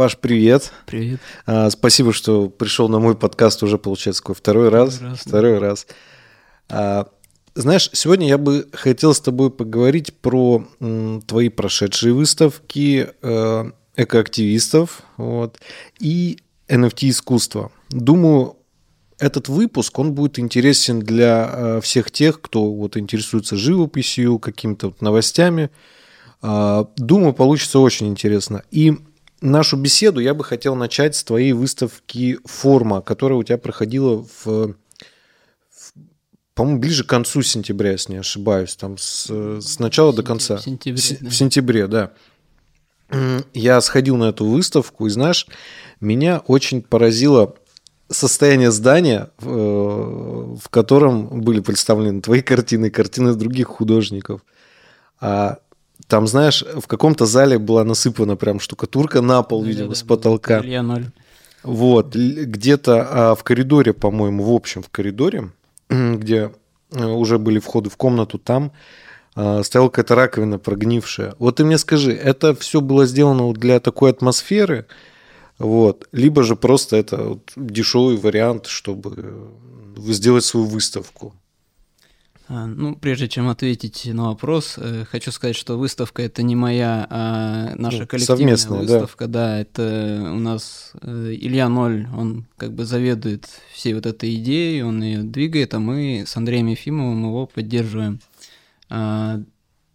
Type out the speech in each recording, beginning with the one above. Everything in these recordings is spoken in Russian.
Паш, привет. Привет. А, спасибо, что пришел на мой подкаст уже, получается, какой второй раз. Второй раз, Второй раз. А, знаешь, сегодня я бы хотел с тобой поговорить про м, твои прошедшие выставки э, экоактивистов вот, и NFT-искусства. Думаю, этот выпуск, он будет интересен для э, всех тех, кто вот интересуется живописью, какими-то вот новостями. А, Думаю, получится очень интересно. И нашу беседу я бы хотел начать с твоей выставки «Форма», которая у тебя проходила в, в- по-моему, ближе к концу сентября, если не ошибаюсь, там с, с начала до конца. В сентябре, да. в сентябре, да. Я сходил на эту выставку, и знаешь, меня очень поразило состояние здания, в, э, в котором были представлены твои картины, картины других художников. А там, знаешь, в каком-то зале была насыпана прям штукатурка на пол, видимо, Да-да-да, с потолка. Илья ноль. Вот, где-то а, в коридоре, по-моему, в общем, в коридоре, где э, уже были входы в комнату, там а, стояла какая-то раковина прогнившая. Вот ты мне скажи, это все было сделано для такой атмосферы, вот, либо же просто это вот дешевый вариант, чтобы э, сделать свою выставку. А, Ну, прежде чем ответить на вопрос, э, хочу сказать, что выставка это не моя, а наша Ну, коллективная совместная, да. выставка. Да. это у нас э, Илья Ноль, он как бы заведует всей вот этой идеей, он ее двигает, а мы с Андреем Ефимовым его поддерживаем. А,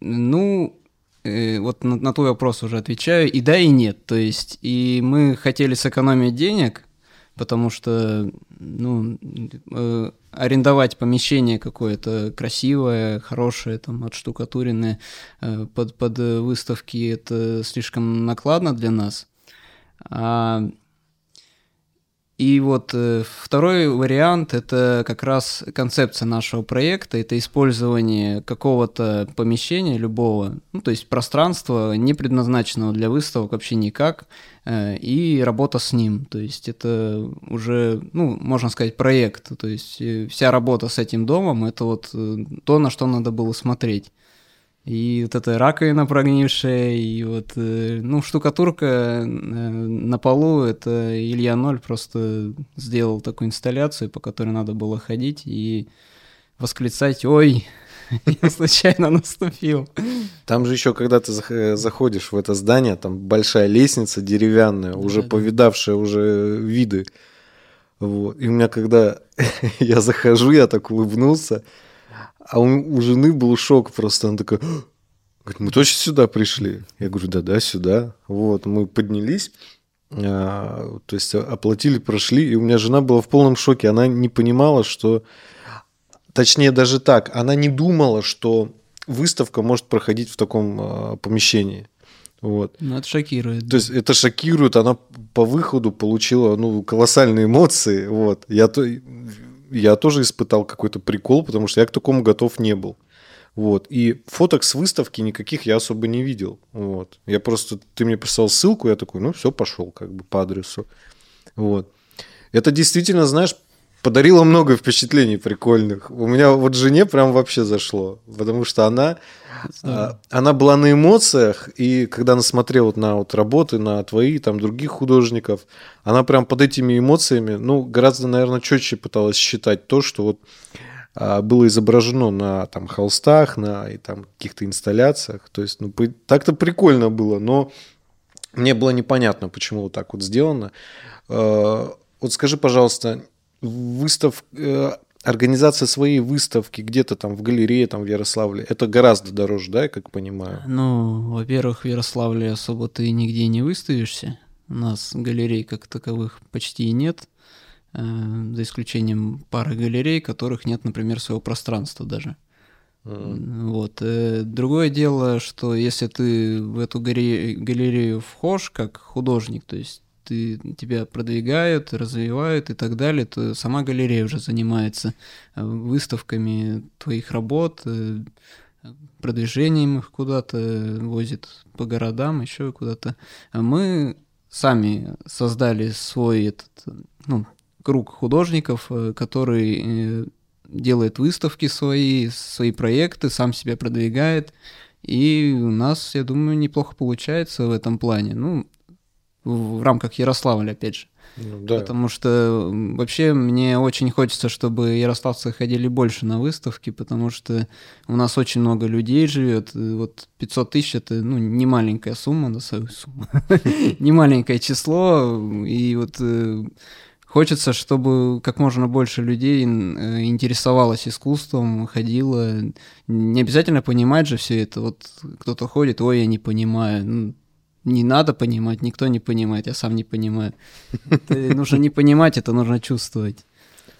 Ну, э, вот на, на твой вопрос уже отвечаю, и да, и нет. То есть, и мы хотели сэкономить денег, потому что, ну, э, арендовать помещение какое-то красивое, хорошее, там, отштукатуренное э, под, под э, выставки, это слишком накладно для нас. А, и вот э, второй вариант – это как раз концепция нашего проекта, это использование какого-то помещения, любого, ну, то есть пространства, не предназначенного для выставок вообще никак, э, и работа с ним. То есть это уже, ну, можно сказать, проект. То есть э, вся работа с этим домом – это вот то, на что надо было смотреть. И вот эта раковина прогнившая, и вот, э, ну, штукатурка э, на полу, это Илья Ноль просто сделал такую инсталляцию, по которой надо было ходить и восклицать «Ой, я случайно наступил». Там же еще, когда ты э, заходишь в это здание, там большая лестница деревянная, уже Да-да. повидавшая уже виды. Вот. И у меня, когда я захожу, я так улыбнулся, а у, у жены был шок просто. Она такая, говорит, мы точно сюда пришли? Я говорю, да-да, сюда. Вот, мы поднялись, а, то есть оплатили, прошли, и у меня жена была в полном шоке. Она не понимала, что... Точнее, даже так, она не думала, что выставка может проходить в таком а, помещении. Вот. Ну, это шокирует. То есть это шокирует, она по выходу получила ну, колоссальные эмоции. Вот. Я, то, я тоже испытал какой-то прикол, потому что я к такому готов не был. Вот. И фоток с выставки никаких я особо не видел. Вот. Я просто, ты мне прислал ссылку, я такой, ну все, пошел как бы по адресу. Вот. Это действительно, знаешь, подарило много впечатлений прикольных. У меня вот жене прям вообще зашло, потому что она, а, она была на эмоциях, и когда она смотрела вот на вот работы, на твои, там, других художников, она прям под этими эмоциями, ну, гораздо, наверное, четче пыталась считать то, что вот а, было изображено на там холстах, на и, там каких-то инсталляциях. То есть, ну, так-то прикольно было, но мне было непонятно, почему вот так вот сделано. Э, Вот скажи, пожалуйста, выстав... э, организация своей выставки где-то там в галерее, там в Ярославле, это гораздо дороже, да, я как понимаю? Ну, во-первых, в Ярославле особо ты нигде не выставишься. У нас галерей как таковых почти и нет, э, за исключением пары галерей, которых нет, например, своего пространства даже. Вот. э, Другое дело, что если ты в эту галерею, галерею вхож как художник, то есть ты, тебя продвигают, развивают и так далее, то сама галерея уже занимается э, выставками твоих работ, э, продвижением их куда-то, э, возит по городам, еще куда-то. А мы сами создали свой этот, ну, круг художников, который делает выставки свои, свои проекты, сам себя продвигает. И у нас, я думаю, неплохо получается в этом плане. Ну, в рамках Ярославля, опять же. Ну, да. Потому что вообще мне очень хочется, чтобы ярославцы ходили больше на выставки, потому что у нас очень много людей живет. Вот 500 тысяч это ну, не маленькая сумма, да, сумма, не маленькое число. И вот э, хочется, чтобы как можно больше людей э, интересовалось искусством, ходило. Не обязательно понимать же все это. Вот кто-то ходит, ой, я не понимаю. Не надо понимать, никто не понимает, я сам не понимаю. Это нужно не понимать, это нужно чувствовать.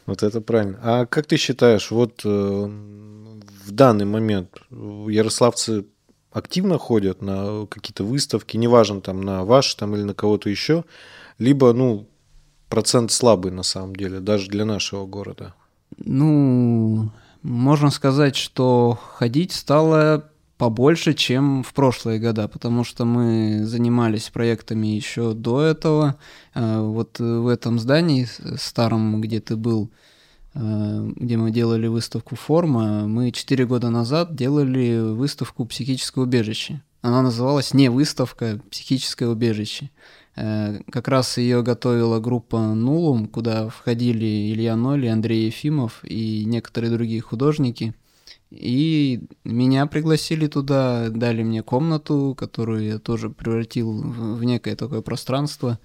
Вот это правильно. А как ты считаешь, вот э, в данный момент ярославцы активно ходят на какие-то выставки, неважно там на ваш там или на кого-то еще, либо, ну, процент слабый на самом деле, даже для нашего города? Ну, можно сказать, что ходить стало побольше, чем в прошлые года, потому что мы занимались проектами еще до этого. А, вот в этом здании старом, где ты был, а, где мы делали выставку «Форма», мы четыре года назад делали выставку «Психическое убежище». Она называлась не выставка «Психическое убежище». Как раз ее готовила группа «Нулум», куда входили Илья Ноли, Андрей Ефимов и некоторые другие художники – и меня пригласили туда, дали мне комнату, которую я тоже превратил в некое такое пространство,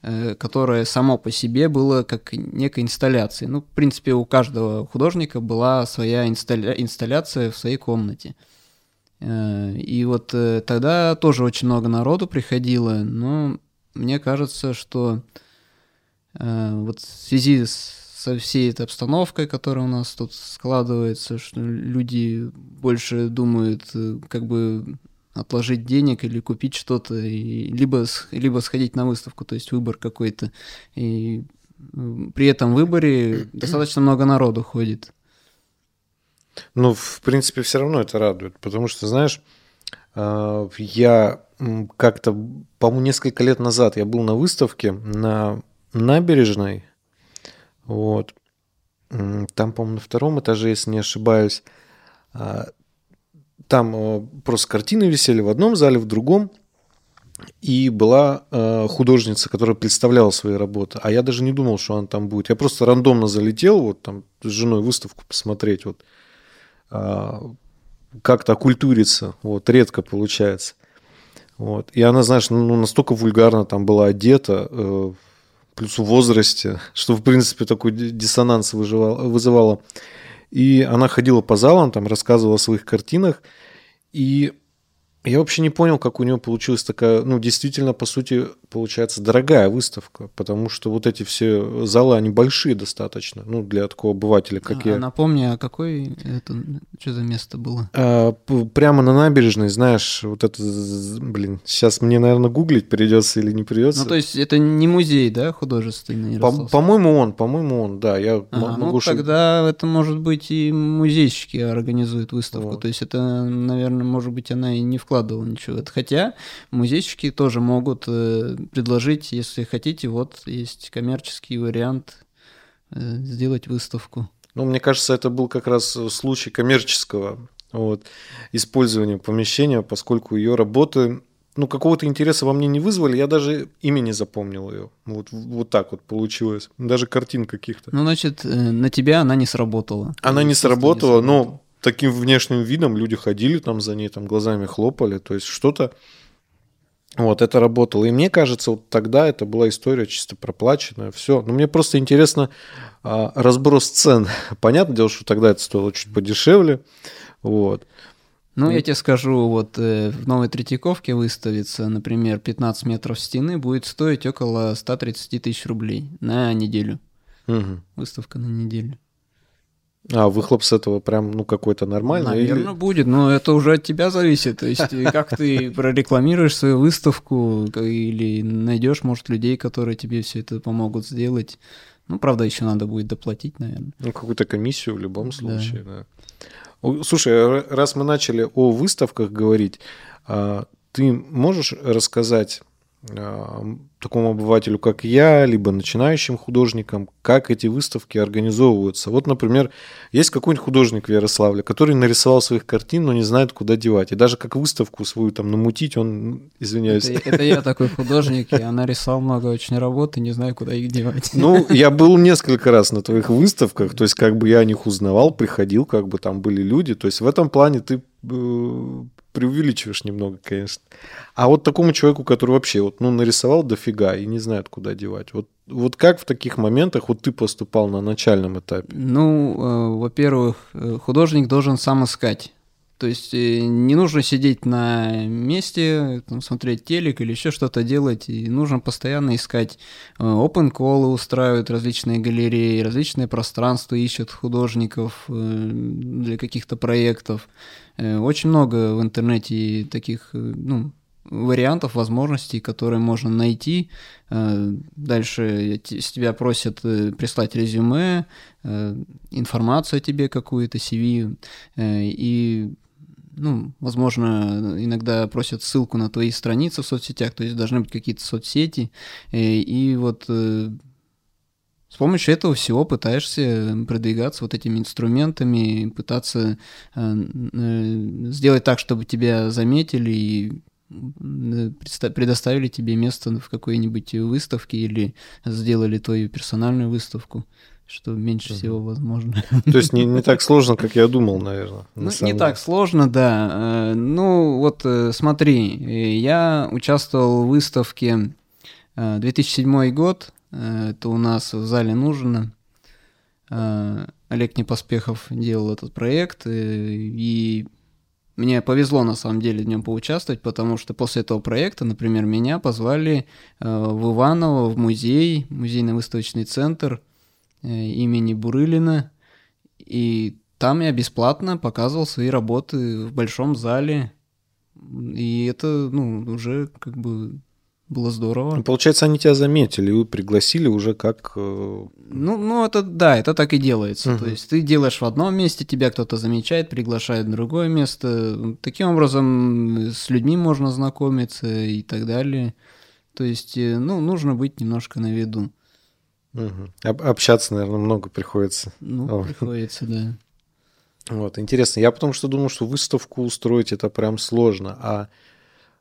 э, которое само по себе было как некой инсталляцией. Ну, в принципе, у каждого художника была своя инсталля... инсталляция в своей комнате. Э, и вот э, тогда тоже очень много народу приходило, но мне кажется, что вот в связи с со всей этой обстановкой, которая у нас тут складывается, что люди больше думают, э, как бы отложить денег или купить что-то, и либо, либо сходить на выставку, то есть выбор какой-то. И при этом выборе достаточно много народу ходит. Ну, в принципе, все равно это радует, потому что, знаешь, а, я как-то, по-моему, несколько лет назад я был на выставке на набережной, вот. Там, по-моему, на втором этаже, если не ошибаюсь, а, там э, просто картины висели в одном зале, в другом. И была э, художница, которая представляла свои работы. А я даже не думал, что она там будет. Я просто рандомно залетел, вот там с женой выставку посмотреть, вот а, как-то окультуриться. Вот, редко получается. Вот. И она, знаешь, ну, настолько вульгарно там была одета, э, плюс в возрасте, что, в принципе, такой диссонанс выживал, вызывало. И она ходила по залам, там рассказывала о своих картинах, и я вообще не понял, как у нее получилась такая, ну, действительно, по сути, получается, дорогая выставка, потому что вот эти все залы, они большие достаточно, ну, для такого обывателя, как а, я. Напомни, а какое это, что за место было? А, прямо на набережной, знаешь, вот это, блин, сейчас мне, наверное, гуглить придется или не придется. Ну, то есть это не музей, да, художественный? По- по-моему, он, по-моему, он, да, я а, могу... Ну, тогда это, может быть, и музейщики организуют выставку, вот. то есть это, наверное, может быть, она и не вкладывается вкладывал ничего. Хотя музейщики тоже могут э, предложить, если хотите, вот есть коммерческий вариант э, сделать выставку. Ну, мне кажется, это был как раз случай коммерческого вот, использования помещения, поскольку ее работы ну, какого-то интереса во мне не вызвали, я даже имя не запомнил ее. Вот, вот так вот получилось. Даже картин каких-то. Ну, значит, э, на тебя она не сработала. Она не сработала, не сработала, но таким внешним видом люди ходили там за ней, там глазами хлопали, то есть что-то вот это работало. И мне кажется, вот тогда это была история чисто проплаченная, все. Но мне просто интересно а, разброс цен. Понятное дело, что тогда это стоило чуть подешевле, вот. Ну, я тебе скажу, вот э, в Новой Третьяковке выставится, например, 15 метров стены, будет стоить около 130 тысяч рублей на неделю. Угу. Выставка на неделю. А выхлоп с этого прям, ну, какой-то нормальный? Наверное, или... будет, но это уже от тебя зависит. То есть, как ты прорекламируешь свою выставку или найдешь, может, людей, которые тебе все это помогут сделать. Ну, правда, еще надо будет доплатить, наверное. Ну, какую-то комиссию в любом случае, да. да. Слушай, раз мы начали о выставках говорить, а ты можешь рассказать такому обывателю, как я, либо начинающим художникам, как эти выставки организовываются. Вот, например, есть какой-нибудь художник в Ярославле, который нарисовал своих картин, но не знает, куда девать. И даже как выставку свою там намутить, он, извиняюсь. Это, это я такой художник, я нарисовал много очень работ и не знаю, куда их девать. Ну, я был несколько раз на твоих выставках, то есть как бы я о них узнавал, приходил, как бы там были люди. То есть в этом плане ты э, преувеличиваешь немного, конечно. А вот такому человеку, который вообще вот, ну, нарисовал дофига и не знает, куда девать. Вот, вот как в таких моментах вот ты поступал на начальном этапе? Ну, э, во-первых, э, художник должен сам искать. То есть э, не нужно сидеть на месте, там, смотреть телек или еще что-то делать, и нужно постоянно искать. Э, open call устраивают различные галереи, различные пространства ищут художников э, для каких-то проектов. Очень много в интернете таких ну, вариантов, возможностей, которые можно найти. Дальше с тебя просят прислать резюме, информацию о тебе какую-то, CV, и ну, возможно, иногда просят ссылку на твои страницы в соцсетях, то есть должны быть какие-то соцсети, э, и вот э, с помощью этого всего пытаешься продвигаться вот этими инструментами, пытаться э, сделать так, чтобы тебя заметили и предоставили тебе место в какой-нибудь выставке или сделали твою персональную выставку что меньше всего возможно. То есть не, не так сложно, как я думал, наверное. Ну, не деле. так сложно, да. Э, ну, вот э, смотри, э, я участвовал в выставке 2007 год, это у нас в зале нужно. Олег Непоспехов делал этот проект, и мне повезло на самом деле в нем поучаствовать, потому что после этого проекта, например, меня позвали в Иваново в музей, музейно-выставочный центр – имени Бурылина, и там я бесплатно показывал свои работы в большом зале, и это, ну, уже как бы было здорово. Ну, получается, они тебя заметили, вы пригласили уже как... Э, ну, ну это да, это так и делается. Угу. То есть ты делаешь в одном месте, тебя кто-то замечает, приглашает в другое место. Таким образом с людьми можно знакомиться и так далее. То есть, э, ну, нужно быть немножко на виду. Угу. общаться, наверное, много приходится. Ну, О. приходится, да. Вот, интересно. Я потому что думал, что выставку устроить это прям сложно, а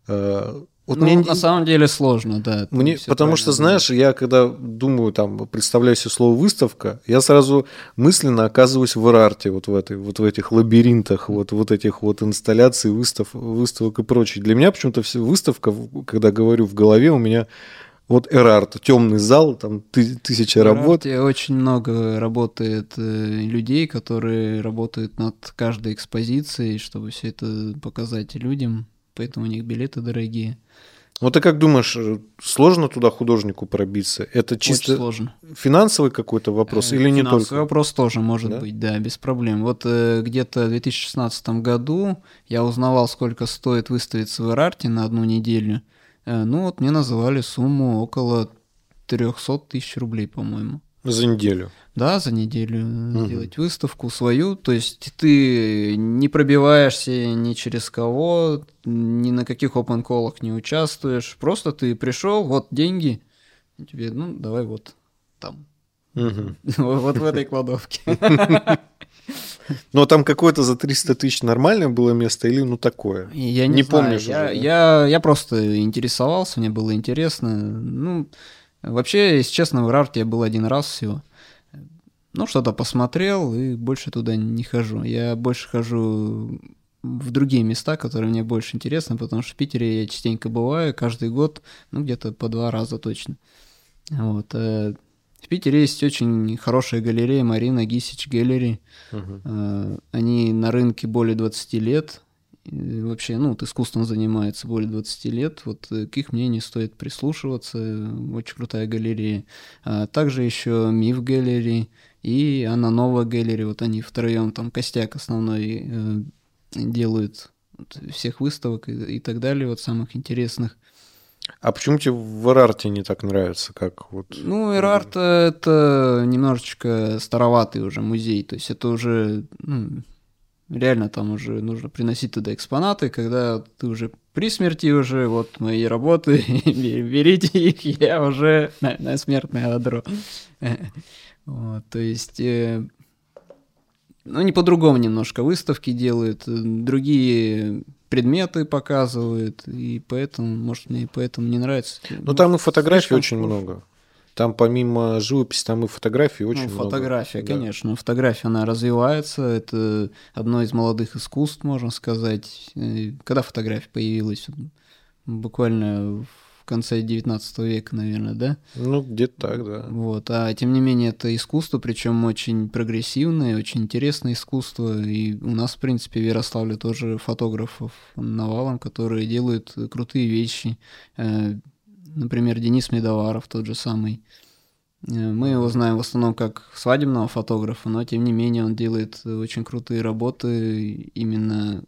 э, вот ну, мне... на самом деле сложно, да. Мне, потому что, знаешь, я когда думаю, там, представляю себе слово выставка, я сразу мысленно оказываюсь в Ирарте, вот в, этой, вот в этих лабиринтах, вот, вот этих вот инсталляций, выстав, выставок и прочее. Для меня почему-то все выставка, когда говорю в голове, у меня вот Эрарт, темный зал, там ты, тысяча работ. очень много работает э, людей, которые работают над каждой экспозицией, чтобы все это показать людям, поэтому у них билеты дорогие. Вот ты как думаешь, э, сложно туда художнику пробиться? Это чисто Очень сложно. финансовый какой-то вопрос э, или не только? Финансовый вопрос тоже может да? быть, да, без проблем. Вот э, где-то в 2016 году я узнавал, сколько стоит выставиться в Эрарте на одну неделю – ну вот мне называли сумму около 300 тысяч рублей, по-моему. За неделю? Да, за неделю угу. сделать выставку свою. То есть ты не пробиваешься ни через кого, ни на каких open колах не участвуешь. Просто ты пришел, вот деньги, тебе, ну, давай вот там. Угу. Вот в этой кладовке. Но там какое-то за 300 тысяч нормальное было место или ну такое? Я не, не знаю. помнишь я, уже, да? я, я просто интересовался, мне было интересно. Ну, вообще, если честно, в Рарте я был один раз всего. Ну, что-то посмотрел и больше туда не хожу. Я больше хожу в другие места, которые мне больше интересны, потому что в Питере я частенько бываю, каждый год, ну, где-то по два раза точно. Вот. Э, в Питере есть очень хорошая галерея Marina Gisich Gallery. Угу. Они на рынке более 20 лет. И вообще, ну, вот искусством занимается более 20 лет. Вот э, к их мнению стоит прислушиваться. Очень крутая галерея. А также еще Myth Gallery и Anna Nova Gallery. Вот они втроем там костяк основной э, делают всех выставок и, и так далее, вот самых интересных. А почему тебе в Эрарте не так нравится, как вот... Ну, Эрарт — это немножечко староватый уже музей, то есть это уже ну, реально там уже нужно приносить туда экспонаты, когда ты уже при смерти уже, вот мои работы, берите их, я уже на, на смертное одро. Вот, то есть, э, ну, не по-другому немножко выставки делают, другие предметы показывают, и поэтому, может, мне и поэтому не нравится. Ну, там и фотографий очень много. Там помимо живописи, там и фотографии очень ну, много. Фотография, да. конечно. Фотография, она развивается. Это одно из молодых искусств, можно сказать. Когда фотография появилась? Буквально в конце 19 века, наверное, да? Ну, где-то так, да. Вот. А тем не менее, это искусство, причем очень прогрессивное, очень интересное искусство. И у нас, в принципе, в Ярославле тоже фотографов навалом, которые делают крутые вещи э, Например, Денис Медоваров тот же самый. Э, мы его знаем в основном как свадебного фотографа, но тем не менее он делает очень крутые работы именно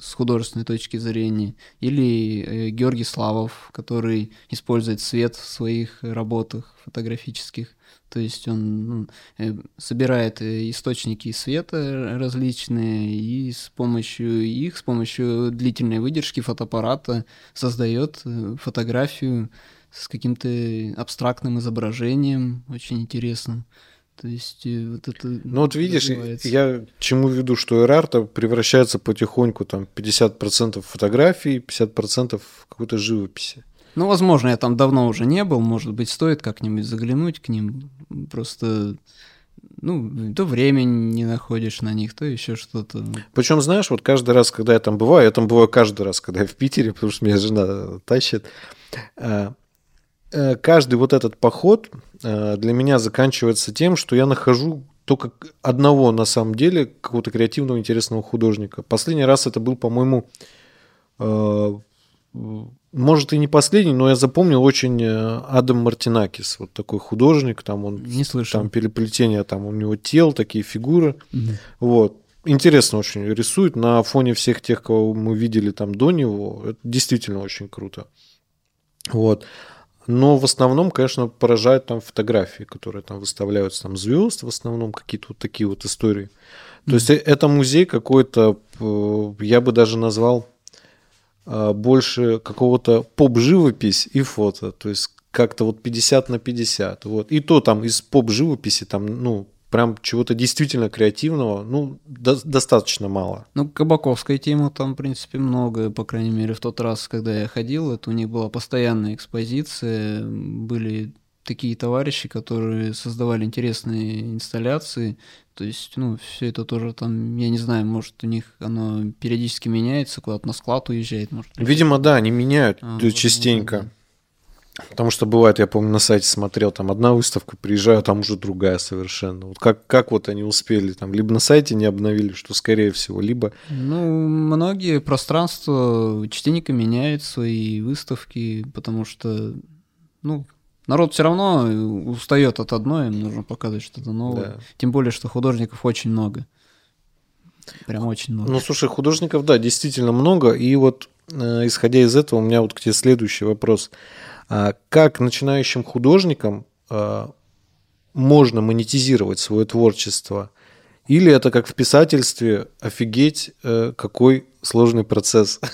с художественной точки зрения. Или э, Георгий Славов, который использует свет в своих работах фотографических. То есть он ну, э, собирает источники света различные и с помощью их, с помощью длительной выдержки фотоаппарата создает фотографию с каким-то абстрактным изображением, очень интересным. То есть э, вот это... Ну вот видишь, развивается. я к чему веду, что эрарта превращается потихоньку, там 50% фотографий, 50% какой-то живописи. Ну, возможно, я там давно уже не был, может быть, стоит как-нибудь заглянуть к ним, просто ну, то время не находишь на них, то еще что-то. Причем, знаешь, вот каждый раз, когда я там бываю, я там бываю каждый раз, когда я в Питере, потому что меня жена тащит, а, каждый вот этот поход э, для меня заканчивается тем, что я нахожу только одного на самом деле какого-то креативного интересного художника. Последний раз это был, по-моему, э, может и не последний, но я запомнил очень Адам Мартинакис, вот такой художник, там он не слышал. там переплетение, там у него тел, такие фигуры, угу. вот интересно очень рисует на фоне всех тех, кого мы видели там до него, это действительно очень круто, вот. Но в основном, конечно, поражают там фотографии, которые там выставляются, там звезд, в основном какие-то вот такие вот истории. То есть это музей какой-то, э, я бы даже назвал э, больше какого-то поп-живопись и фото. То есть как-то вот 50 на 50. Вот. И то там из поп-живописи там, ну, прям чего-то действительно креативного, ну, до- достаточно мало. Ну, Кабаковской темы там, в принципе, много, по крайней мере, в тот раз, когда я ходил, это у них была постоянная экспозиция, были такие товарищи, которые создавали интересные инсталляции, то есть, ну, все это тоже там, я не знаю, может, у них оно периодически меняется, куда-то на склад уезжает, может. Видимо, да, они меняют а, частенько. Вот, Потому что бывает, я помню, на сайте смотрел, там одна выставка, приезжаю, там уже другая совершенно. Вот как, как вот они успели, там, либо на сайте не обновили, что скорее всего, либо... Ну, многие пространства частенько меняют свои выставки, потому что, ну, народ все равно устает от одной, им нужно показывать что-то новое. Да. Тем более, что художников очень много. Прям очень много. Ну, слушай, художников, да, действительно много. И вот, э, исходя из этого, у меня вот к тебе следующий вопрос. А как начинающим художникам а, можно монетизировать свое творчество? Или это как в писательстве, офигеть, э, какой сложный процесс?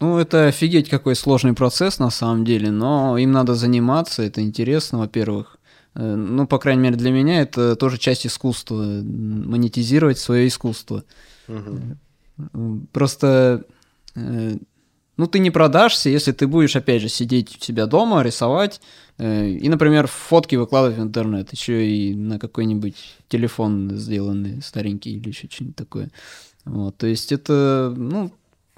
Ну, это офигеть какой сложный процесс на самом деле, но им надо заниматься, это интересно, во-первых. Э, ну, по крайней мере, для меня это тоже часть искусства, монетизировать свое искусство. Угу. Просто ну, ты не продашься, если ты будешь, опять же, сидеть у себя дома, рисовать, э, и, например, фотки выкладывать в интернет, еще и на какой-нибудь телефон сделанный старенький или еще что-нибудь такое. Вот, то есть это, ну,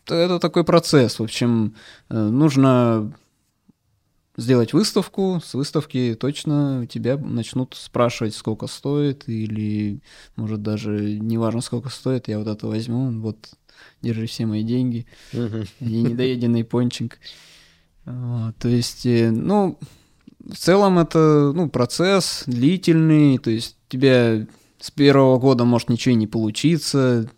это такой процесс. В общем, э, нужно сделать выставку, с выставки точно тебя начнут спрашивать, сколько стоит, или, может, даже не важно, сколько стоит, я вот это возьму, вот держи все мои деньги, и недоеденный пончик. Вот, то есть, э, ну, в целом это ну, процесс длительный, то есть тебя с первого года может ничего не получиться,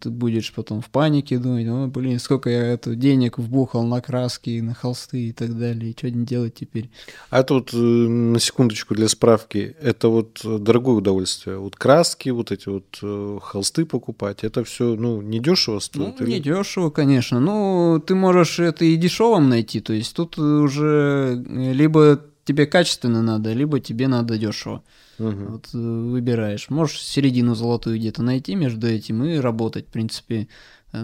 ты будешь потом в панике думать, о, блин, сколько я это денег вбухал на краски, на холсты и так далее, и что делать теперь? А тут, э, на секундочку, для справки, это вот дорогое удовольствие. Вот краски, вот эти вот э, холсты покупать, это все, ну, не дешево стоит? Ну, или... не дешево, конечно. Ну, ты можешь это и дешевым найти, то есть тут уже либо тебе качественно надо, либо тебе надо дешево. Угу. Вот э, выбираешь. Можешь середину золотую где-то найти между этим и работать, в принципе. Э,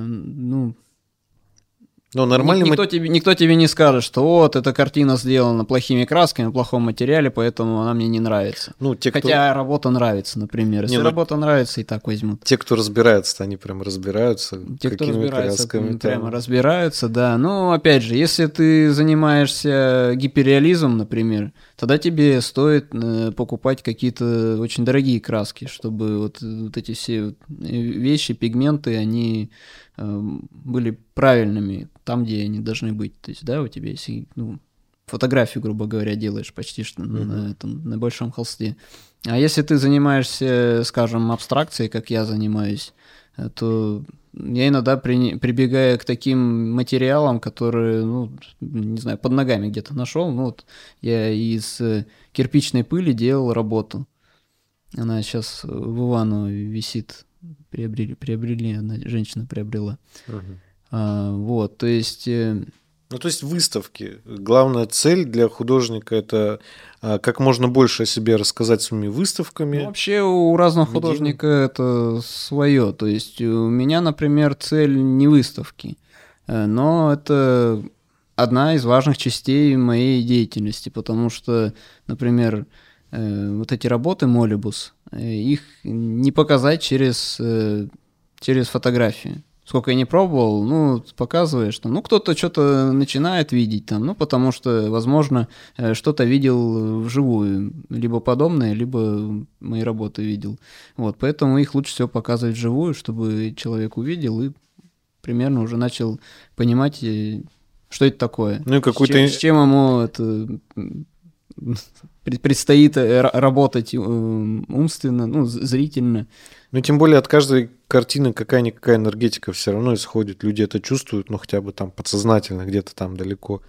ну, но нормально никто, мы... тебе, никто тебе не скажет, что вот эта картина сделана плохими красками, в плохом материале, поэтому она мне не нравится. Ну, те, Хотя кто... работа нравится, например. Если не, ну... работа нравится, и так возьмут. Те, кто разбирается, они прям разбираются. Те, кто разбирается, красками, прямо там... разбираются, да. Но опять же, если ты занимаешься гиперреализмом, например, тогда тебе стоит э, покупать какие-то очень дорогие краски, чтобы вот, вот эти все вещи, пигменты, они были правильными там, где они должны быть. То есть, да, у тебя если ну, фотографию, грубо говоря, делаешь почти что mm-hmm. на, этом, на большом холсте. А если ты занимаешься, скажем, абстракцией, как я занимаюсь, э, то я иногда при, прибегаю к таким материалам, которые, ну, не знаю, под ногами где-то нашел. Ну, вот я из э, кирпичной пыли делал работу. Она сейчас в Иваново висит приобрели, приобрели, одна женщина приобрела. Угу. А, вот, то есть... Ну, то есть выставки. Главная цель для художника это а, как можно больше о себе рассказать своими выставками. Ну, вообще у разного Медийным. художника это свое. То есть у меня, например, цель не выставки, э, но это одна из важных частей моей деятельности, потому что, например, э, вот эти работы Молибус, Э, их не показать через, через фотографии. Сколько я не пробовал, ну, показываешь, что, ну, кто-то что-то начинает видеть там, ну, потому что, возможно, э, что-то видел вживую, либо подобное, либо мои работы видел. Вот, поэтому их лучше всего показывать вживую, чтобы человек увидел и примерно уже начал понимать, что это такое. Ну, какой-то... С чем, с чем ему это предстоит э, работать э, умственно, ну, зрительно. Ну, тем более от каждой картины какая-никакая энергетика все равно исходит. Люди это чувствуют, ну, хотя бы там подсознательно, где-то там далеко.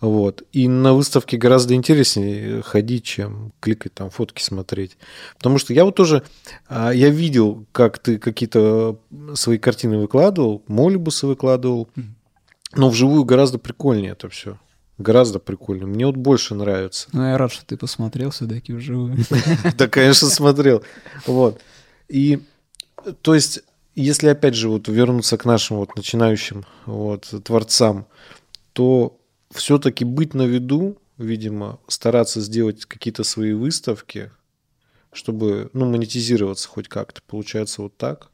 Вот. И на выставке гораздо интереснее ходить, чем кликать там фотки смотреть. Потому что я вот тоже, а, я видел, как ты какие-то свои картины выкладывал, молибусы выкладывал, но вживую гораздо прикольнее это все. Гораздо прикольно. Мне вот больше нравится. Ну, я рад, что ты посмотрел все-таки вживую. Да, конечно, смотрел. Вот. И, то есть, если опять же вот вернуться к нашим вот начинающим вот творцам, то все-таки быть на виду, видимо, стараться сделать какие-то свои выставки, чтобы, ну, монетизироваться хоть как-то. Получается вот так?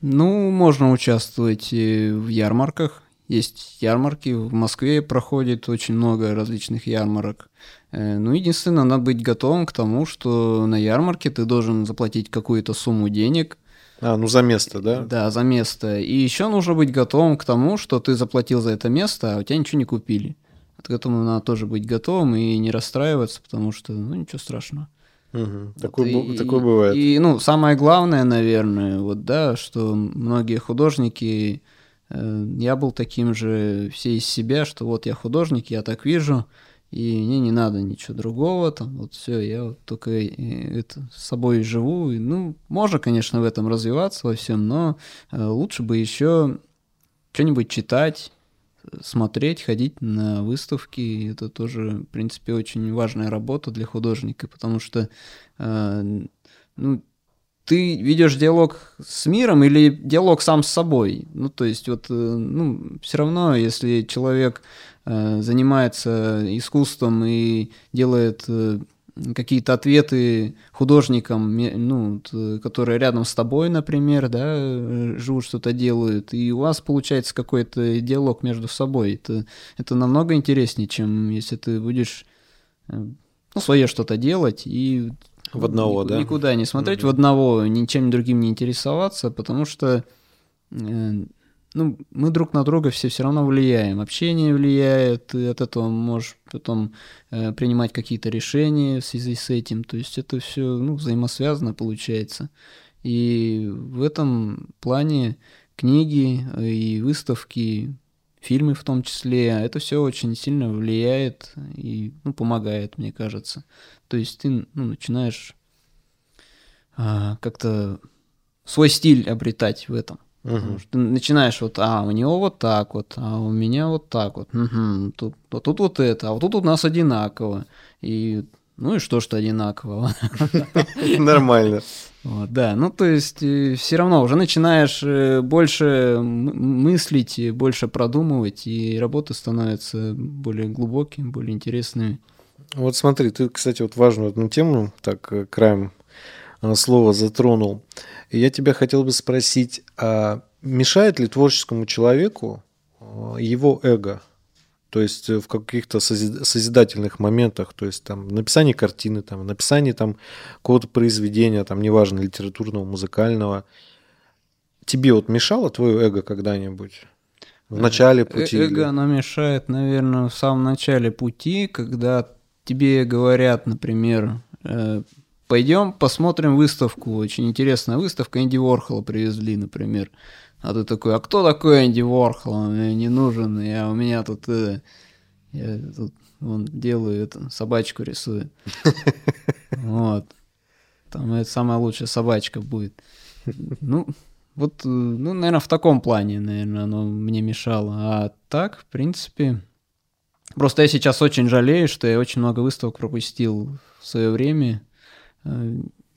Ну, можно участвовать в ярмарках, есть ярмарки, в Москве проходит очень много различных ярмарок. Э, ну, единственное, надо быть готовым к тому, что на ярмарке ты должен заплатить какую-то сумму денег. А, ну за место, да? Да, за место. И еще нужно быть готовым к тому, что ты заплатил за это место, а у тебя ничего не купили. К этому надо тоже быть готовым и не расстраиваться, потому что, ну, ничего страшного. Угу. Такое, и, такое бывает. И, ну, самое главное, наверное, вот, да, что многие художники я был таким же все из себя, что вот я художник, я так вижу, и мне не надо ничего другого, там вот все, я вот только э, это, с собой живу. И, ну, можно, конечно, в этом развиваться во всем, но э, лучше бы еще что-нибудь читать, смотреть, ходить на выставки. Это тоже, в принципе, очень важная работа для художника, потому что ну, ты ведешь диалог с миром или диалог сам с собой. Ну, то есть, вот, э, ну, все равно, если человек э, занимается искусством и делает э, какие-то ответы художникам, ну, которые рядом с тобой, например, да, э, живут, что-то делают, и у вас получается какой-то диалог между собой. Это, это намного интереснее, чем если ты будешь э, ну, свое что-то делать и в одного, Ник- да? Никуда не смотреть, mm-hmm. в одного, ничем другим не интересоваться, потому что э, ну, мы друг на друга все все равно влияем. Общение влияет, и от этого можешь потом э, принимать какие-то решения в связи с этим. То есть это все ну, взаимосвязано получается. И в этом плане книги, и выставки, фильмы в том числе. Это все очень сильно влияет и ну, помогает, мне кажется. То есть ты ну, начинаешь а, как-то свой стиль обретать в этом. Угу. Ты начинаешь вот, а, у него вот так вот, а у меня вот так вот. Угу, тут, а тут вот это, а вот тут у нас одинаково. И ну и что, что одинаково. Нормально. Вот, да, ну то есть э, все равно уже начинаешь э, больше мыслить, больше продумывать, и работа становится более глубокими, более интересными. Вот смотри, ты, кстати, вот важную одну тему, так, э, краем слова затронул. И я тебя хотел бы спросить, а мешает ли творческому человеку его эго? То есть в каких-то созидательных моментах, то есть там написание картины, там написание там какого-то произведения, там неважно литературного, музыкального, тебе вот мешало твое эго когда-нибудь? В начале э, пути? Эго, или... оно мешает, наверное, в самом начале пути, когда тебе говорят, например, э, пойдем посмотрим выставку, очень интересная выставка, Энди Уорхола привезли, например. А ты такой, а кто такой Энди Уорхол? Он мне не нужен, я у меня тут, э, я тут вон, делаю это, собачку рисую. Вот. Там это самая лучшая собачка будет. Ну, вот, э, ну, наверное, в таком плане, наверное, оно мне мешало. А так, в принципе, просто я сейчас очень жалею, что я очень много выставок пропустил в свое время.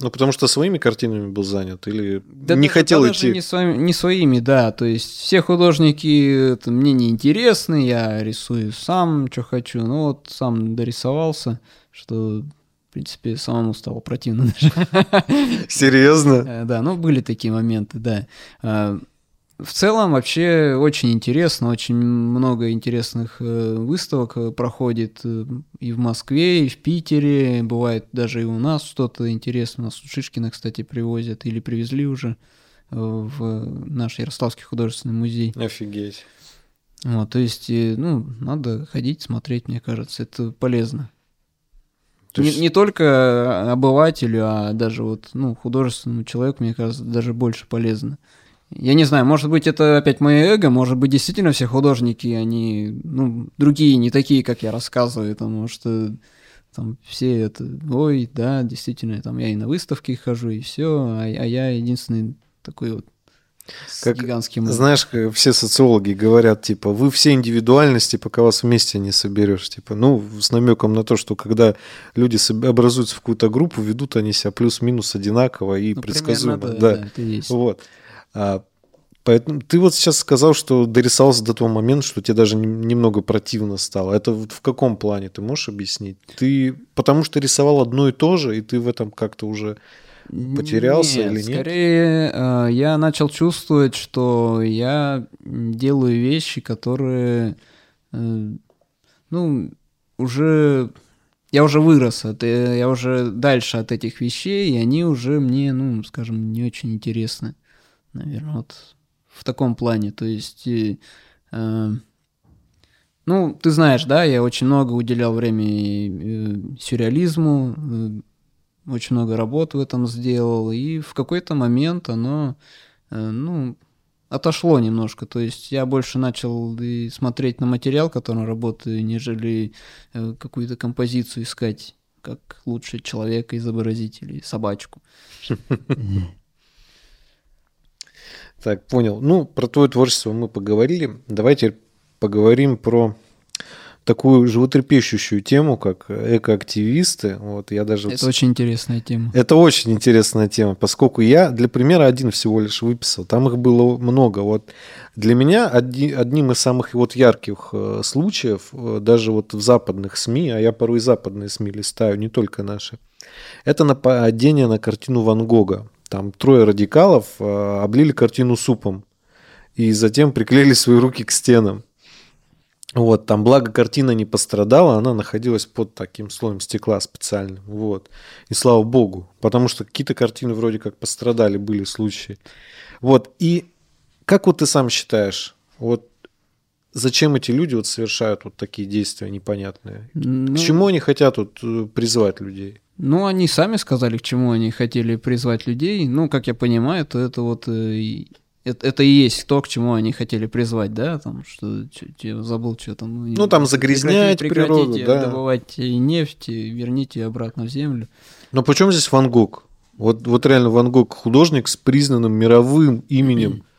Ну, потому что своими картинами был занят или да, не даже, хотел да, идти? Даже не, своими, не своими, да. То есть все художники это мне не интересны, я рисую сам, что хочу. Ну вот сам дорисовался, что, в принципе, самому стало противно даже. Серьезно? Э, да, ну были такие моменты, да. В целом вообще очень интересно, очень много интересных э, выставок э, проходит э, и в Москве, и в Питере, бывает даже и у нас что-то интересное. У нас Шишкина, кстати, привозят или привезли уже в наш Ярославский художественный музей. Офигеть. Вот, то есть, ну, надо ходить, смотреть, мне кажется, это полезно. То есть... не, не только обывателю, а даже вот, ну, художественному человеку, мне кажется, даже больше полезно. Я не знаю, может быть, это опять мое эго, может быть, действительно все художники, они, ну, другие, не такие, как я рассказываю, потому что там все это, ой, да, действительно, там я и на выставке хожу, и все, а, а я единственный такой вот с как, гигантским... Знаешь, как все социологи говорят, типа, вы все индивидуальности, пока вас вместе не соберешь. Типа, ну, с намеком на то, что когда люди образуются в какую-то группу, ведут они себя плюс-минус одинаково и ну, предсказуемо. Примерно, да, да. да вот. А, поэтому ты вот сейчас сказал, что дорисовался до того момента, что тебе даже немного противно стало. Это вот в каком плане ты можешь объяснить? Ты потому что рисовал одно и то же, и ты в этом как-то уже потерялся нет, или нет? Скорее, э, я начал чувствовать, что я делаю вещи, которые, э, ну, уже я уже вырос, от, э, я уже дальше от этих вещей, и они уже мне, ну, скажем, не очень интересны наверное, вот в таком плане. То есть, э, э, ну, ты знаешь, да, я очень много уделял времени э, сюрреализму, э, очень много работы в этом сделал, и в какой-то момент оно, э, ну, отошло немножко. То есть я больше начал и смотреть на материал, которым работаю, нежели э, какую-то композицию искать, как лучше человека изобразить или собачку. Так, понял. Ну, про твое творчество мы поговорили. Давайте поговорим про такую животрепещущую тему, как экоактивисты. Вот я даже это очень интересная тема. Это очень интересная тема, поскольку я для примера один всего лишь выписал. Там их было много. Вот для меня одни, одним из самых вот ярких э, случаев, э, даже вот в западных СМИ, а я порой западные СМИ листаю, не только наши, это нападение на картину Ван Гога. Там трое радикалов э, облили картину супом и затем приклеили свои руки к стенам. Вот, там, благо, картина не пострадала, она находилась под таким слоем стекла специальным, вот. И слава богу, потому что какие-то картины вроде как пострадали, были случаи. Вот, и как вот ты сам считаешь, вот зачем эти люди вот совершают вот такие действия непонятные? Ну, К чему они хотят вот э, призвать людей? Ну, они сами сказали, к чему они хотели призвать людей. Ну, как я понимаю, то это вот э, это, это и есть то, к чему они хотели призвать, да, там, что я забыл, что там. Ну, там загрязнять прекратите, природу, прекратите да. добывать нефть, верните обратно в землю. Но почему здесь Ван Гог? Вот, вот реально Ван Гог художник с признанным мировым именем.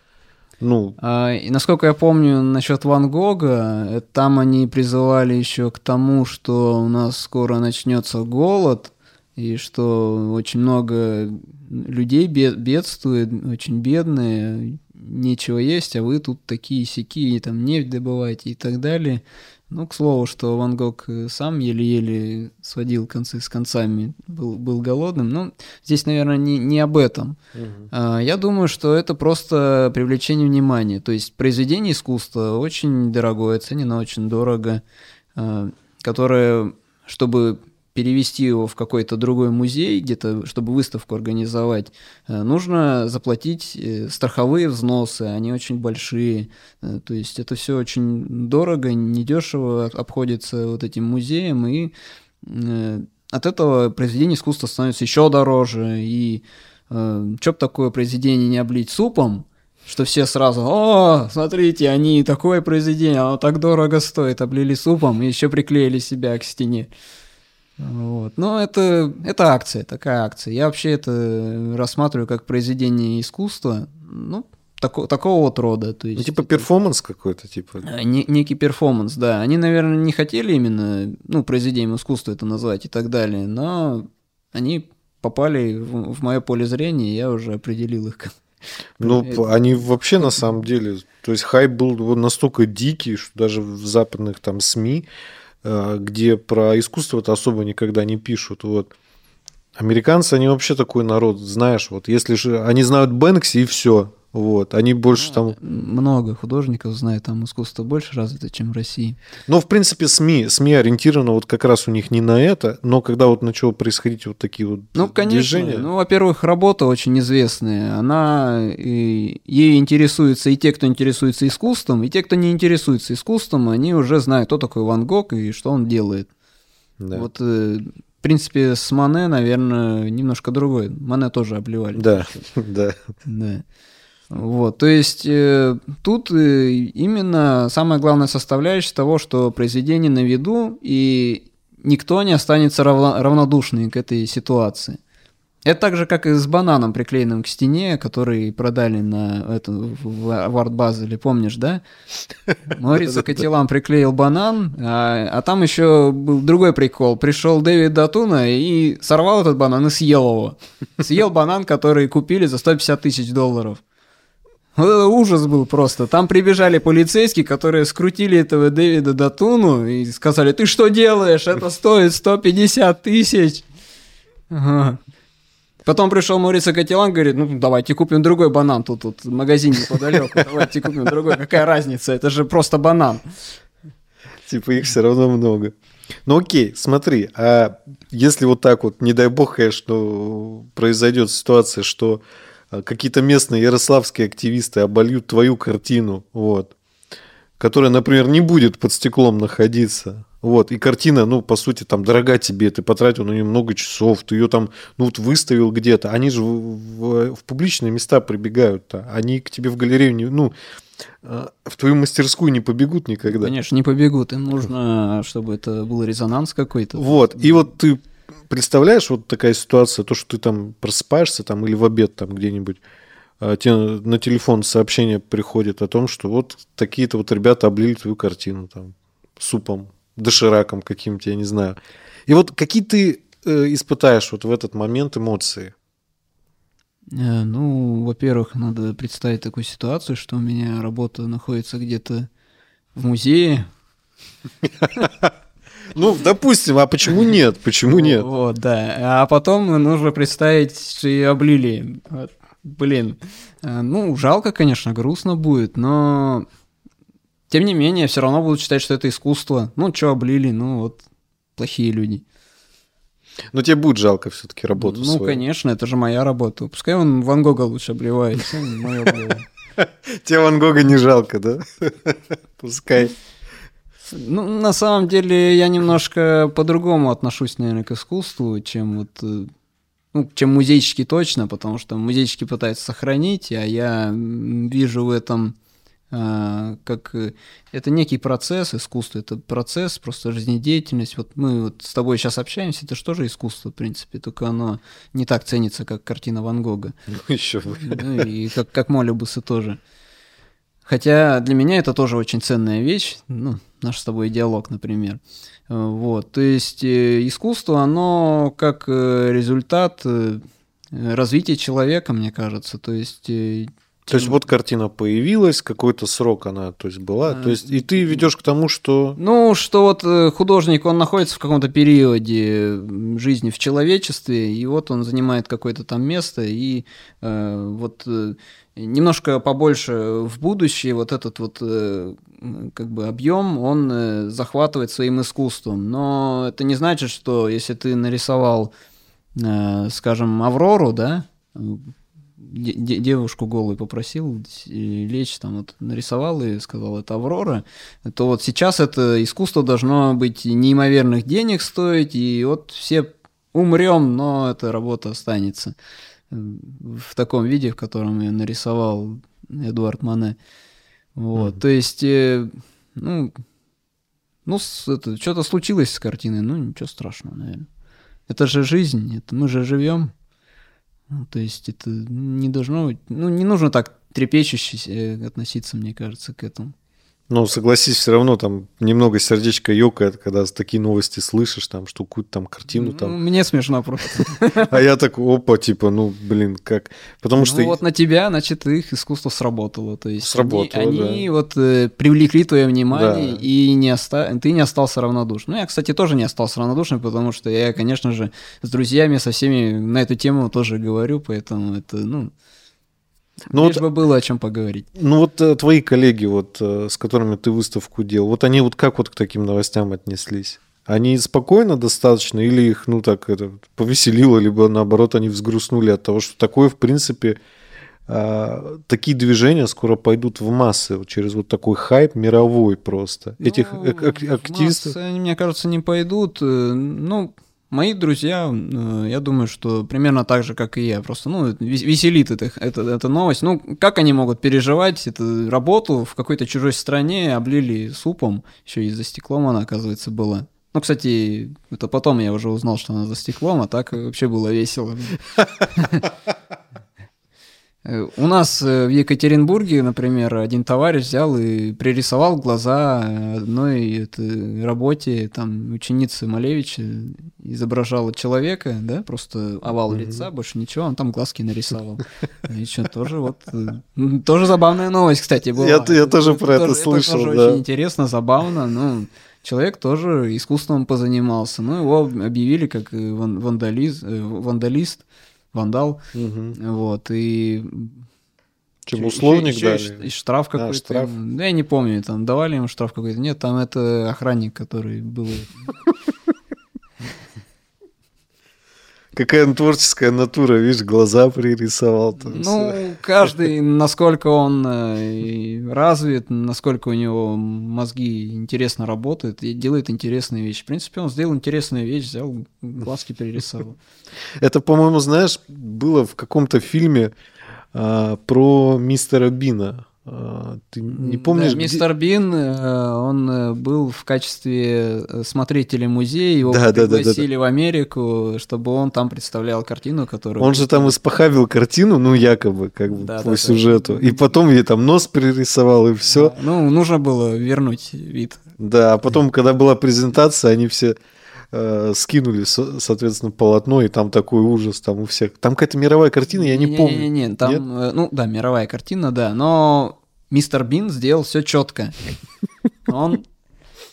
Ну, А, и насколько я помню насчет Ван Гога, э, там они призывали еще к тому, что у нас скоро начнется голод, и что очень много людей бед- бедствует, очень бедные, нечего есть, а вы тут такие сякие, там нефть добываете и так далее. Ну, к слову, что Ван Гог э, сам еле-еле сводил концы с концами, был, был голодным. Но здесь, наверное, не, не об этом. А, Я думаю, что это просто привлечение внимания. То есть произведение искусства очень дорогое, ценено очень дорого, а, которое, чтобы перевести его в какой-то другой музей, где-то, чтобы выставку организовать, э, нужно заплатить э, страховые взносы, они очень большие. Э, То есть это все очень дорого, недешево обходится вот этим музеем, и от этого произведение искусства становится еще дороже. И э, бы такое произведение не облить супом, что все сразу, о, смотрите, они такое произведение, оно так дорого стоит, облили супом и еще приклеили себя к стене. Вот. Но это, это акция, такая акция. Я вообще это рассматриваю как произведение искусства, ну, тако- такого вот рода. То ну, есть, типа это- перформанс какой-то, типа. а, не- некий перформанс, да. Они, наверное, не хотели именно, ну, произведением искусства это назвать и так далее, но они попали в, мое поле зрения, и я уже определил их. как- Ну, Это- они вообще на самом деле, то есть хайп был настолько дикий, что даже в западных там СМИ, где про искусство-то особо никогда не пишут, вот. Американцы, они вообще такой народ, знаешь, вот если же они знают Бэнкси и все, вот, они больше там, Много художников знают, там искусство больше развито, чем в России. ну, в принципе, СМИ, СМИ ориентированы вот как раз у них не на это, но когда вот начало происходить вот такие вот Ну, конечно. движения, Ну, во-первых, работа очень известная. Она и, ею интересуются и те, кто интересуется искусством, и те, кто не интересуется искусством, они уже знают, кто такой Ван Гог и что он делает. да. Вот, э, в принципе, с Мане, наверное, немножко другой. Мане тоже обливали. да, да, Да. Вот, то есть э, тут э, именно самая главная составляющая того, что произведение на виду, и никто не останется равно- равнодушным к этой ситуации. Это так же, как и с бананом, приклеенным к стене, который продали на эту, в, в арт-базеле, помнишь, да? Морица Катилан приклеил банан, а, а там еще был другой прикол. Пришел Дэвид Датуна и сорвал этот банан и съел его. Съел банан, который купили за 150 тысяч долларов. Это ужас был просто. Там прибежали полицейские, которые скрутили этого Дэвида Датуну и сказали, ты что делаешь? Это стоит 150 тысяч. Ага. Потом пришел Мориса Катилан, говорит, ну давайте купим другой банан, тут, тут магазин неподалеку, давайте купим другой, какая разница, это же просто банан. Типа их все равно много. Ну окей, смотри, а если вот так вот, не дай бог, конечно, произойдет ситуация, что какие-то местные ярославские активисты обольют твою картину, вот, которая, например, не будет под стеклом находиться, вот, и картина, ну, по сути, там, дорога тебе, ты потратил на нее много часов, ты ее там, ну, вот выставил где-то, они же в, в- в публичные места прибегают-то, они к тебе в галерею, не, ну, а, в твою мастерскую не побегут никогда. Конечно, не побегут, им нужно, чтобы это был резонанс какой-то. Вот, и вот ты представляешь, вот такая ситуация, то, что ты там просыпаешься там или в обед там где-нибудь, а, тебе на телефон сообщение приходит о том, что вот такие-то вот ребята облили твою картину там супом, дошираком каким-то, я не знаю. И вот какие ты э, испытаешь вот в этот момент эмоции? Э, Ну, во-первых, надо представить такую ситуацию, что у меня работа находится где-то в музее. Ну, допустим, а почему нет? Почему нет? Вот, да. А потом нужно представить, что ее облили. Блин. Э, Ну, жалко, конечно, грустно будет, но тем не менее, все равно будут считать, что это искусство. Ну, что облили, ну вот, плохие люди. Но тебе будет жалко все-таки работу ну, свою. конечно, это же моя работа. Пускай он Ван Гога лучше обливает. Тебе Ван Гога не жалко, да? Пускай. Ну, на самом деле, я немножко по-другому отношусь, наверное, к искусству, чем вот... э, ну, чем музейчики точно, потому что музейчики пытаются сохранить, а я вижу в этом а, как э, это некий процесс, искусство, это процесс, просто жизнедеятельность. Вот мы вот с тобой сейчас общаемся, это же искусство, в принципе, только оно не так ценится, как картина Ван Гога. Ну, еще бы. Ну, и как, как Молебусы тоже. Хотя для меня это тоже очень ценная вещь, ну, наш с тобой диалог, например. Вот, то есть э, искусство, оно как э, результат развития человека, мне кажется. То есть то есть вот картина появилась, какой-то срок она, то есть была, то есть и ты ведешь к тому, что... Ну, что вот э, художник, он находится в каком-то периоде жизни в человечестве, и вот он занимает какое-то там место, и э, вот э, немножко побольше в будущее вот этот вот э, как бы объем он э, захватывает своим искусством. Но это не значит, что если ты нарисовал, э, скажем, Аврору, да, девушку голую попросил лечь, там вот нарисовал и сказал, это Аврора, то вот сейчас это искусство должно быть неимоверных денег стоить, и вот все умрем, но эта работа останется в таком виде, в котором я нарисовал Эдуард Мане. Вот, mm-hmm. то есть, э, ну, ну, это, что-то случилось с картиной, ну, ничего страшного, наверное. Это же жизнь, это мы же живем. Ну, то есть это не должно быть, ну, не нужно так трепещуще э, относиться, мне кажется, к этому. Ну, согласись, все равно там немного сердечко ёкает, когда такие новости слышишь, там, что какую-то там картину там. Ну, мне смешно просто. А я так, опа, типа, ну, блин, как... Потому что... Ну, вот на тебя, значит, их искусство сработало. То есть сработало, они, вот э, привлекли твое внимание, и не ты не остался равнодушным. Ну, я, кстати, тоже не остался равнодушным, потому что я, конечно же, с друзьями, со всеми на эту тему тоже говорю, поэтому это, ну... Ну, Лишь вот, бы было о чем поговорить. Ну вот э, твои коллеги, вот, э, с которыми ты выставку делал, вот они вот как вот к таким новостям отнеслись? Они спокойно достаточно или их, ну так, это повеселило, либо наоборот они взгрустнули от того, что такое, в принципе, а, такие движения скоро пойдут в массы вот через вот такой хайп мировой просто. Ну, Этих активистов... Массы, мне кажется, не пойдут. Э, ну, Мои друзья, э, я думаю, что примерно так же, как и я. Просто, ну, веселит это, это, эта новость. Ну, как они могут переживать эту работу в какой-то чужой стране, облили супом, еще и за стеклом она, оказывается, была. Ну, кстати, это потом я уже узнал, что она за стеклом, а так вообще было весело. Э, у нас э, в Екатеринбурге, например, один товарищ взял и пририсовал глаза одной этой работе, там, ученицы Малевича, изображала человека, да, просто овал mm-hmm. лица, больше ничего, он там глазки нарисовал. И что, тоже вот... Э, тоже забавная новость, кстати, была. Я, я тоже про это слышал, Это тоже да. очень интересно, забавно, ну... Человек тоже искусством позанимался. Ну, его объявили как вандалист, вандалист вандал. Угу. Вот, и... Чем условник еще, еще дали? И штраф а, какой-то. А, штраф. Да, я не помню, там давали ему штраф какой-то. Нет, там это охранник, который был... Какая творческая натура, видишь, глаза пририсовал. Там ну, все. каждый, насколько он э, развит, насколько у него мозги интересно работают и делает интересные вещи. В принципе, он сделал интересную вещь, взял глазки перерисовал. Это, по-моему, знаешь, было в каком-то фильме а, про мистера Бина. А, ты не помнишь? Да, мистер где... Бин, э, он э, был в качестве э, смотрителя музея, его да, пригласили да, да, да, в Америку, чтобы он там представлял картину, которую... Он же там испохабил картину, ну, якобы, как бы, да, по да, сюжету. Да. И потом ей там нос пририсовал, и все. Да. Ну, нужно было вернуть вид. Да, а потом, когда была презентация, они все э, скинули, соответственно, полотно, и там такой ужас там у всех. Там какая-то мировая картина, я не, не помню. Не-не-не, там, Нет? ну да, мировая картина, да, но мистер Бин сделал все четко. Он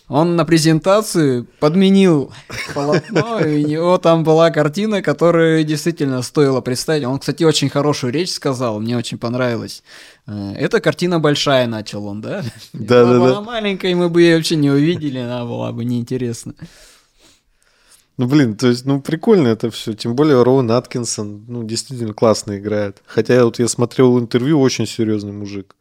он на презентацию подменил полотно, и у него там была картина, которую действительно стоило представить. Он, кстати, очень хорошую речь сказал, мне очень понравилось. Э, эта картина большая, начал он, да? Да, да, да. Была маленькая, мы бы ее вообще не увидели, она была бы неинтересна. Ну, блин, то есть, ну, прикольно это все. Тем более Роуэн Аткинсон, ну, действительно классно играет. Хотя вот я смотрел интервью, очень серьезный мужик.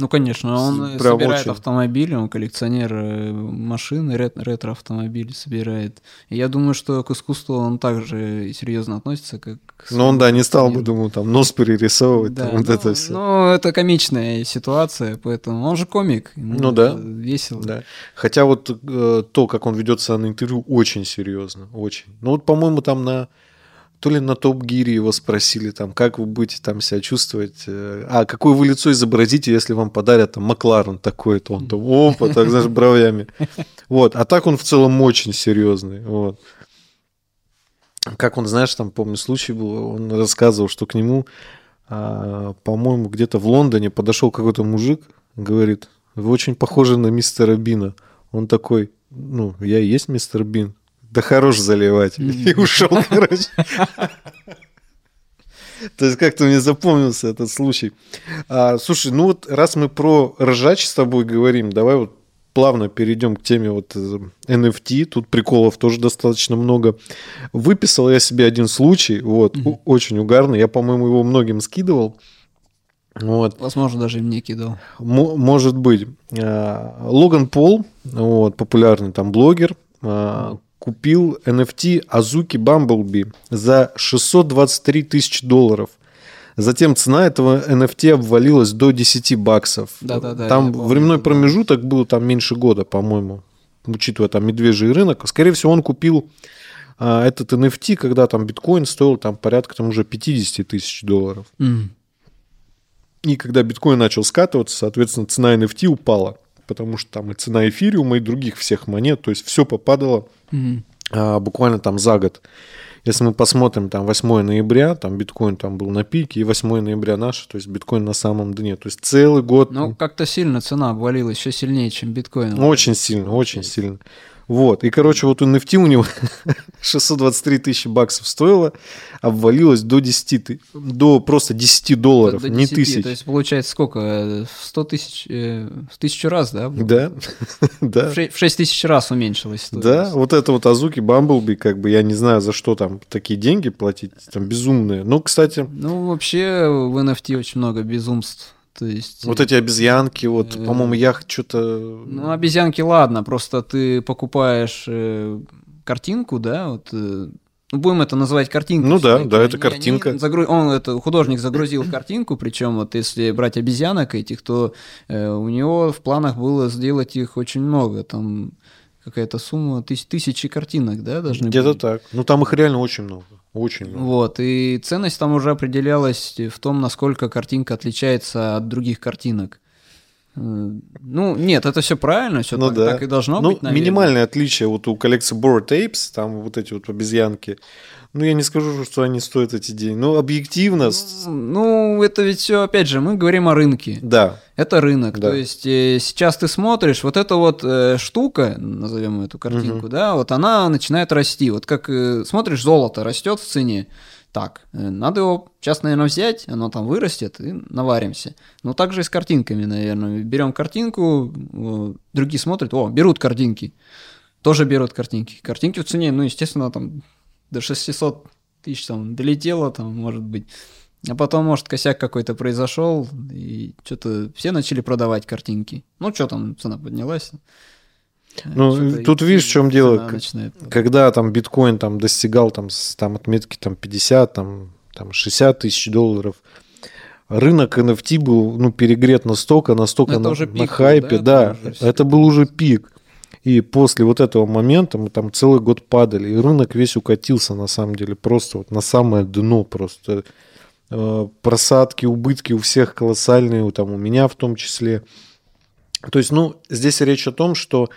Ну, конечно, он Прям собирает очень. автомобили, он коллекционер э, машин, рет- ретро-автомобили собирает. И я думаю, что к искусству он также серьезно относится, как Но он, да, не стал бы, думаю, там нос перерисовывать, Да, там, вот ну, это все. Ну, это комичная ситуация, поэтому он же комик. Ну да. Весело. Да. Хотя вот э, то, как он ведет себя на интервью, очень серьезно, очень. Ну вот, по-моему, там на то ли на Топ Гире его спросили, там, как вы будете там себя чувствовать, э, а какое вы лицо изобразите, если вам подарят там Макларен такой-то, он там, опа, так, знаешь, бровями. Вот, а так он в целом очень серьезный, вот. Как он, знаешь, там, помню, случай был, он рассказывал, что к нему, а, по-моему, где-то в Лондоне подошел какой-то мужик, говорит, вы очень похожи на мистера Бина. Он такой, ну, я и есть мистер Бин. Да хорош заливать. И ушел, короче. То есть как-то мне запомнился этот случай. А, слушай, ну вот раз мы про ржач с тобой говорим, давай вот плавно перейдем к теме вот э, NFT. Тут приколов тоже достаточно много. Выписал я себе один случай, вот, о- очень угарный. Я, по-моему, его многим скидывал. Вот. Возможно, даже и мне кидал. Мо- Может быть. А, Логан Пол, вот, популярный там блогер, а, купил NFT Азуки Бамблби за 623 тысячи долларов. Затем цена этого NFT обвалилась до 10 баксов. Да-да-да, я Там помню, временной да. промежуток был там меньше года, по-моему, учитывая там медвежий рынок. Скорее всего, он купил а, этот NFT, когда там биткоин стоил там порядка там уже 50 тысяч долларов. М. И когда биткоин начал скатываться, соответственно, цена NFT упала, потому что там и цена эфириума, и других всех монет, то есть все попадало А, буквально там за год. Если мы посмотрим там 8 ноября, там биткоин там был на пике, и 8 ноября наш, то есть биткоин на самом дне. То есть целый год Ну, как-то сильно цена обвалилась, еще сильнее, чем биткоин. очень сильно, очень сильно. Вот. И, короче, вот NFT у него 623 тысячи баксов стоило, обвалилось до 10, ты- до просто 10 долларов, До не 10, тысяч. То есть, получается, сколько? э, В 100 тысяч, э, в тысячу раз, да? Да, да. В ше- В 6 тысяч раз уменьшилась стоимость. Да, вот это вот Азуки Бамблби, как бы я не знаю, за что там такие деньги платить, там безумные. Ну, кстати, Ну, вообще в NFT очень много безумств. То есть... вот эти обезьянки, вот, Э, по-моему, я что-то... Ну, обезьянки, ладно, просто ты покупаешь э, картинку, да, вот... э, ну, будем это называть картинкой. Ну да, да, это Они- картинка. они загру- Он, это, художник загрузил картинку, причем вот если брать обезьянок этих, то э, у него в планах было сделать их очень много, там какая-то сумма, тыс- тысячи картинок, да, должны Где-то так. Ну, там их реально очень много. Очень много. Вот, и ценность там уже определялась в том, насколько картинка отличается от других картинок. Э, Ну, нет, это все правильно, все Ну так, да. так и должно ну, быть, наверное. минимальное отличие вот у коллекции Bored Apes, там вот эти вот обезьянки, ну, я не скажу, что они стоят эти деньги. Ну, объективно, с- Ну, это ведь все, опять же, мы говорим о рынке. да. Это рынок. Да. То есть э, сейчас ты смотришь, вот эта вот э, штука, назовем эту картинку, да, вот она начинает расти. Вот как э, смотришь, золото растет в цене. Так, э, надо его сейчас, наверное, взять, оно там вырастет и наваримся. Ну, так же и с картинками, наверное. Берем картинку, другие смотрят, о, берут картинки. Тоже берут картинки. Картинки в цене, ну, естественно, там до 600 тысяч там долетело, там, может быть. А потом, может, косяк какой-то произошел, и что-то все начали продавать картинки. Ну, что там, цена поднялась. Ну, тут и видишь, в чем дело. начинает- Когда там биткоин там достигал там, там отметки там 50, там, там 60 тысяч долларов, рынок NFT был ну, перегрет настолько, настолько Ну, это на, на пик был, хайпе, да? да, уже всё это был уже пик. И после вот этого момента мы там целый год падали, и рынок весь укатился на самом деле просто вот на самое дно просто. Э, Просадки, убытки у всех колоссальные, у- там у меня в том числе. То есть, ну, здесь речь о том, что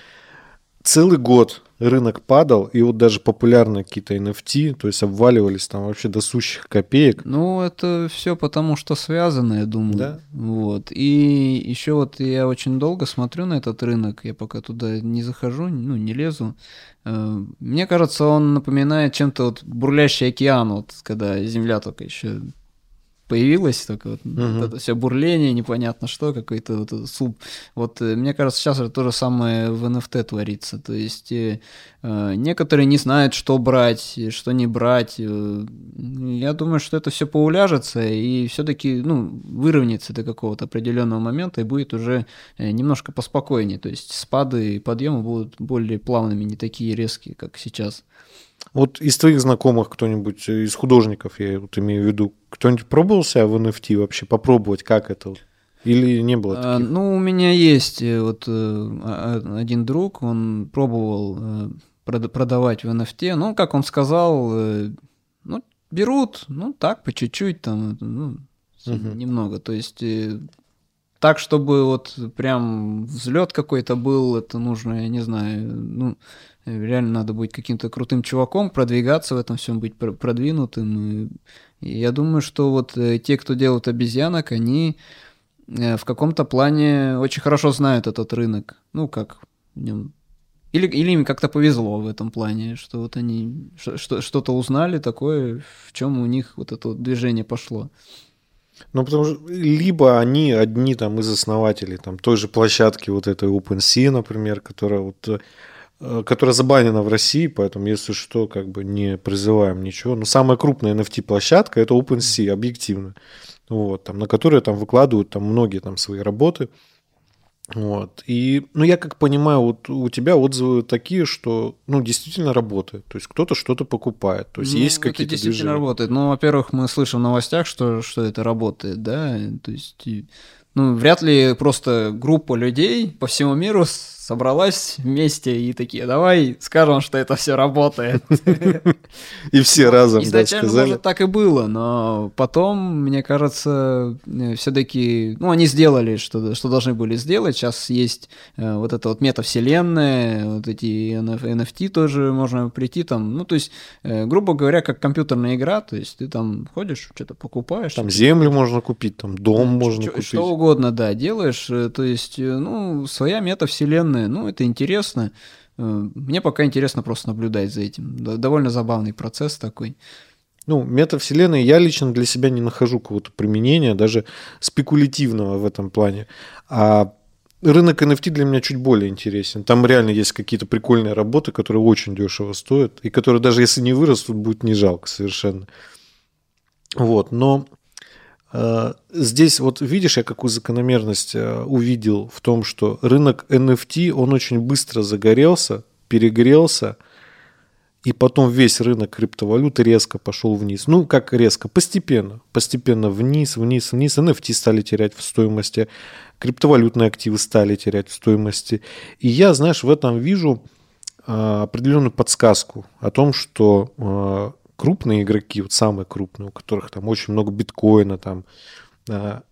целый год рынок падал, и вот даже популярные какие-то NFT, то есть обваливались там вообще до сущих копеек. Ну, это все потому, что связано, я думаю. Да. Вот. И еще вот я очень долго смотрю на этот рынок, я пока туда не захожу, ну, не лезу. Э, Мне кажется, он напоминает чем-то вот бурлящий океан, вот когда Земля только еще появилось, только вот, угу. это все бурление, непонятно что, какой-то вот суп. Вот э, мне кажется, сейчас это то же самое в NFT творится. То есть э, э, некоторые не знают, что брать, что не брать. Э, я думаю, что это все поуляжется и все-таки ну, выровняется до какого-то определенного момента и будет уже немножко поспокойнее. То есть спады и подъемы будут более плавными, не такие резкие, как сейчас. Вот из твоих знакомых кто-нибудь, э, из художников, я вот имею в виду, кто-нибудь пробовал себя в NFT вообще, попробовать, как это? Или не было а, таких? А, ну, у меня есть э, вот э, а, один друг, он пробовал продавать в NFT, ну, как он сказал, ну, берут, ну, так, по чуть-чуть, там, ну, угу. немного, то есть так, чтобы вот прям взлет какой-то был, это нужно, я не знаю, ну, реально надо быть каким-то крутым чуваком, продвигаться в этом всем, быть продвинутым. И я думаю, что вот э, те, кто делают обезьянок, они э, в каком-то плане очень хорошо знают этот рынок. Ну, как в нем или, или им как-то повезло в этом плане, что вот они что-то узнали такое, в чем у них вот это движение пошло. Ну, потому что либо они одни там из основателей там той же площадки вот этой OpenSea, например, которая вот э, которая забанена в России, поэтому, если что, как бы не призываем ничего. Но самая крупная NFT-площадка – это OpenSea, объективно. Вот, там, на которой там выкладывают там, многие там, свои работы. Вот. И, ну, я как понимаю, вот у тебя отзывы такие, что, ну, действительно работает. То есть кто-то что-то покупает. То есть ну, есть какие-то действительно движения. работает. Ну, во-первых, мы слышим в новостях, что, что это работает, да. То есть, ну, вряд ли просто группа людей по всему миру собралась вместе и такие, давай скажем, что это все работает. И все разом Изначально, может, так и было, но потом, мне кажется, э, все-таки, ну, они сделали, что, что должны были сделать. Сейчас есть э, вот эта вот метавселенная, вот эти NFT тоже можно прийти там, ну, то есть, э, грубо говоря, как компьютерная игра, то есть ты там ходишь, что-то покупаешь. Там землю можно купить, там дом можно купить. Что угодно, да, делаешь, то есть, ну, своя метавселенная данные. Ну, это интересно. Э, мне пока интересно просто наблюдать за этим. Довольно забавный процесс такой. Ну, метавселенной я лично для себя не нахожу какого-то применения, даже спекулятивного в этом плане. А рынок NFT для меня чуть более интересен. Там реально есть какие-то прикольные работы, которые очень дешево стоят, и которые даже если не вырастут, будет не жалко совершенно. Вот, но здесь вот видишь, я какую закономерность э, увидел в том, что рынок NFT, он очень быстро загорелся, перегрелся, и потом весь рынок криптовалюты резко пошел вниз. Ну, как резко? Постепенно. Постепенно вниз, вниз, вниз. NFT стали терять в стоимости, криптовалютные активы стали терять в стоимости. И я, знаешь, в этом вижу э, определенную подсказку о том, что крупные игроки, вот самые крупные, у которых там очень много биткоина, там, а,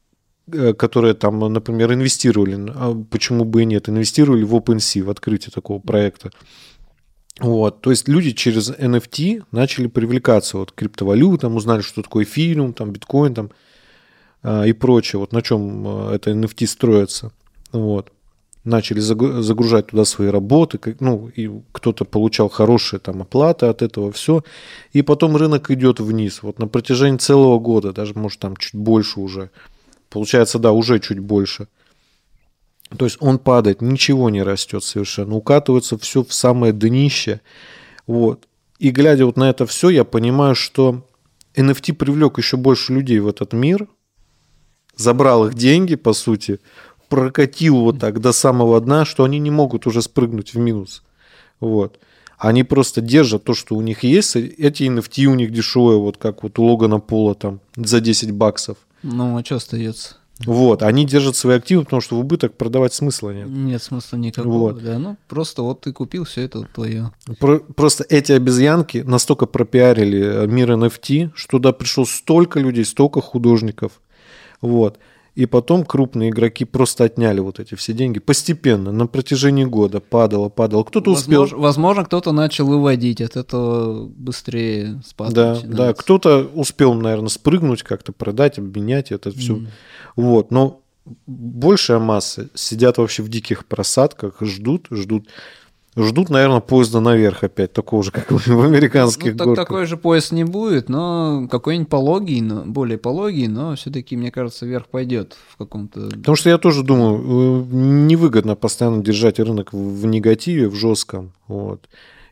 э, которые там, например, инвестировали, а почему бы и нет, инвестировали в OpenSea, в открытие такого проекта. Вот, то есть люди через NFT начали привлекаться вот к криптовалютам, узнали, что такое эфириум, там, биткоин там, а, и прочее, вот на чем это NFT строится. Вот начали загружать туда свои работы, ну, и кто-то получал хорошие там оплаты от этого, все. И потом рынок идет вниз. Вот на протяжении целого года, даже, может, там чуть больше уже. Получается, да, уже чуть больше. То есть он падает, ничего не растет совершенно, укатывается все в самое днище. Вот. И глядя вот на это все, я понимаю, что NFT привлек еще больше людей в этот мир, забрал их деньги, по сути, прокатил вот так до самого дна, что они не могут уже спрыгнуть в минус. Вот. Они просто держат то, что у них есть. Эти NFT у них дешевые, вот как вот у Логана Пола там за 10 баксов. Ну, а что остается? Вот, они держат свои активы, потому что в убыток продавать смысла нет. Нет смысла никакого, вот. да. Ну, просто вот ты купил все это твое. Про, просто эти обезьянки настолько пропиарили мир NFT, что туда пришло столько людей, столько художников. Вот и потом крупные игроки просто отняли вот эти все деньги постепенно, на протяжении года падало, падало. Кто-то успел... Возможно, кто-то начал выводить, от этого быстрее спад Да, да, кто-то успел, наверное, спрыгнуть, как-то продать, обменять это все. Mm. Вот, но большая масса сидят вообще в диких просадках, ждут, ждут. Ждут, наверное, поезда наверх опять, такого же, как в американских ну, так, горках. такой же поезд не будет, но какой-нибудь пологий, но, более пологий, но все-таки, мне кажется, вверх пойдет в каком-то... Потому что я тоже думаю, э, невыгодно постоянно держать рынок в в негативе, в жестком. Вот.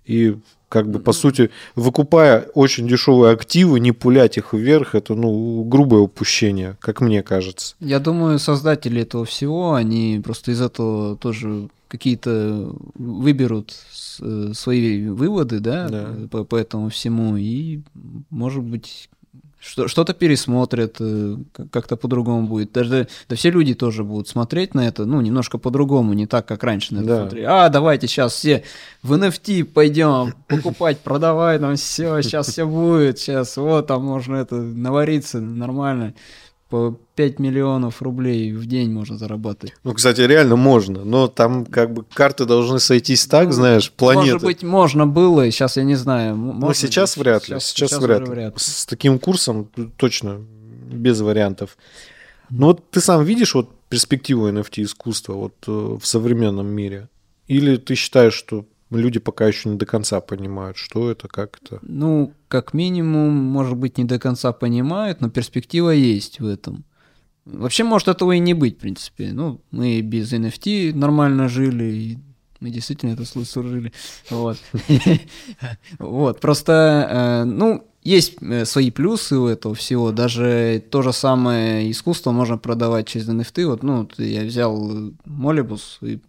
И как бы, по сути, выкупая очень дешевые активы, не пулять их вверх, это, ну, грубое упущение, как мне кажется. Я думаю, создатели этого всего, они просто из этого тоже какие-то выберут э, свои выводы, да, Да. По, по этому всему, и, может быть, что-то пересмотрят, э, как- как-то по-другому будет. Даже да все люди тоже будут смотреть на это, ну, немножко по-другому, не так, как раньше на это Да. смотрели. А, давайте сейчас все в NFT пойдем покупать, продавать, там все, сейчас все будет, сейчас вот там можно это навариться нормально. По 5 миллионов рублей в день можно зарабатывать. Ну, кстати, реально можно, но там как бы карты должны сойтись так, Ну, знаешь, планеты. Может быть, можно было, сейчас я не знаю. Но можно сейчас ли? вряд ли. Сейчас, вряд, уже ли. С таким курсом точно без вариантов. Ну вот ты сам видишь вот перспективу NFT искусства вот э, в современном мире? Или ты считаешь, что люди пока еще не до конца понимают, что это, как это? Ну, как минимум, может быть, не до конца понимают, но перспектива есть в этом. Вообще, может этого и не быть, в принципе. Ну, мы без NFT нормально жили, и мы действительно это служили. Вот. Вот, просто, э, ну, есть э, свои плюсы у этого всего. Даже то же самое искусство можно продавать через NFT. Вот, ну, я взял э, Молибус и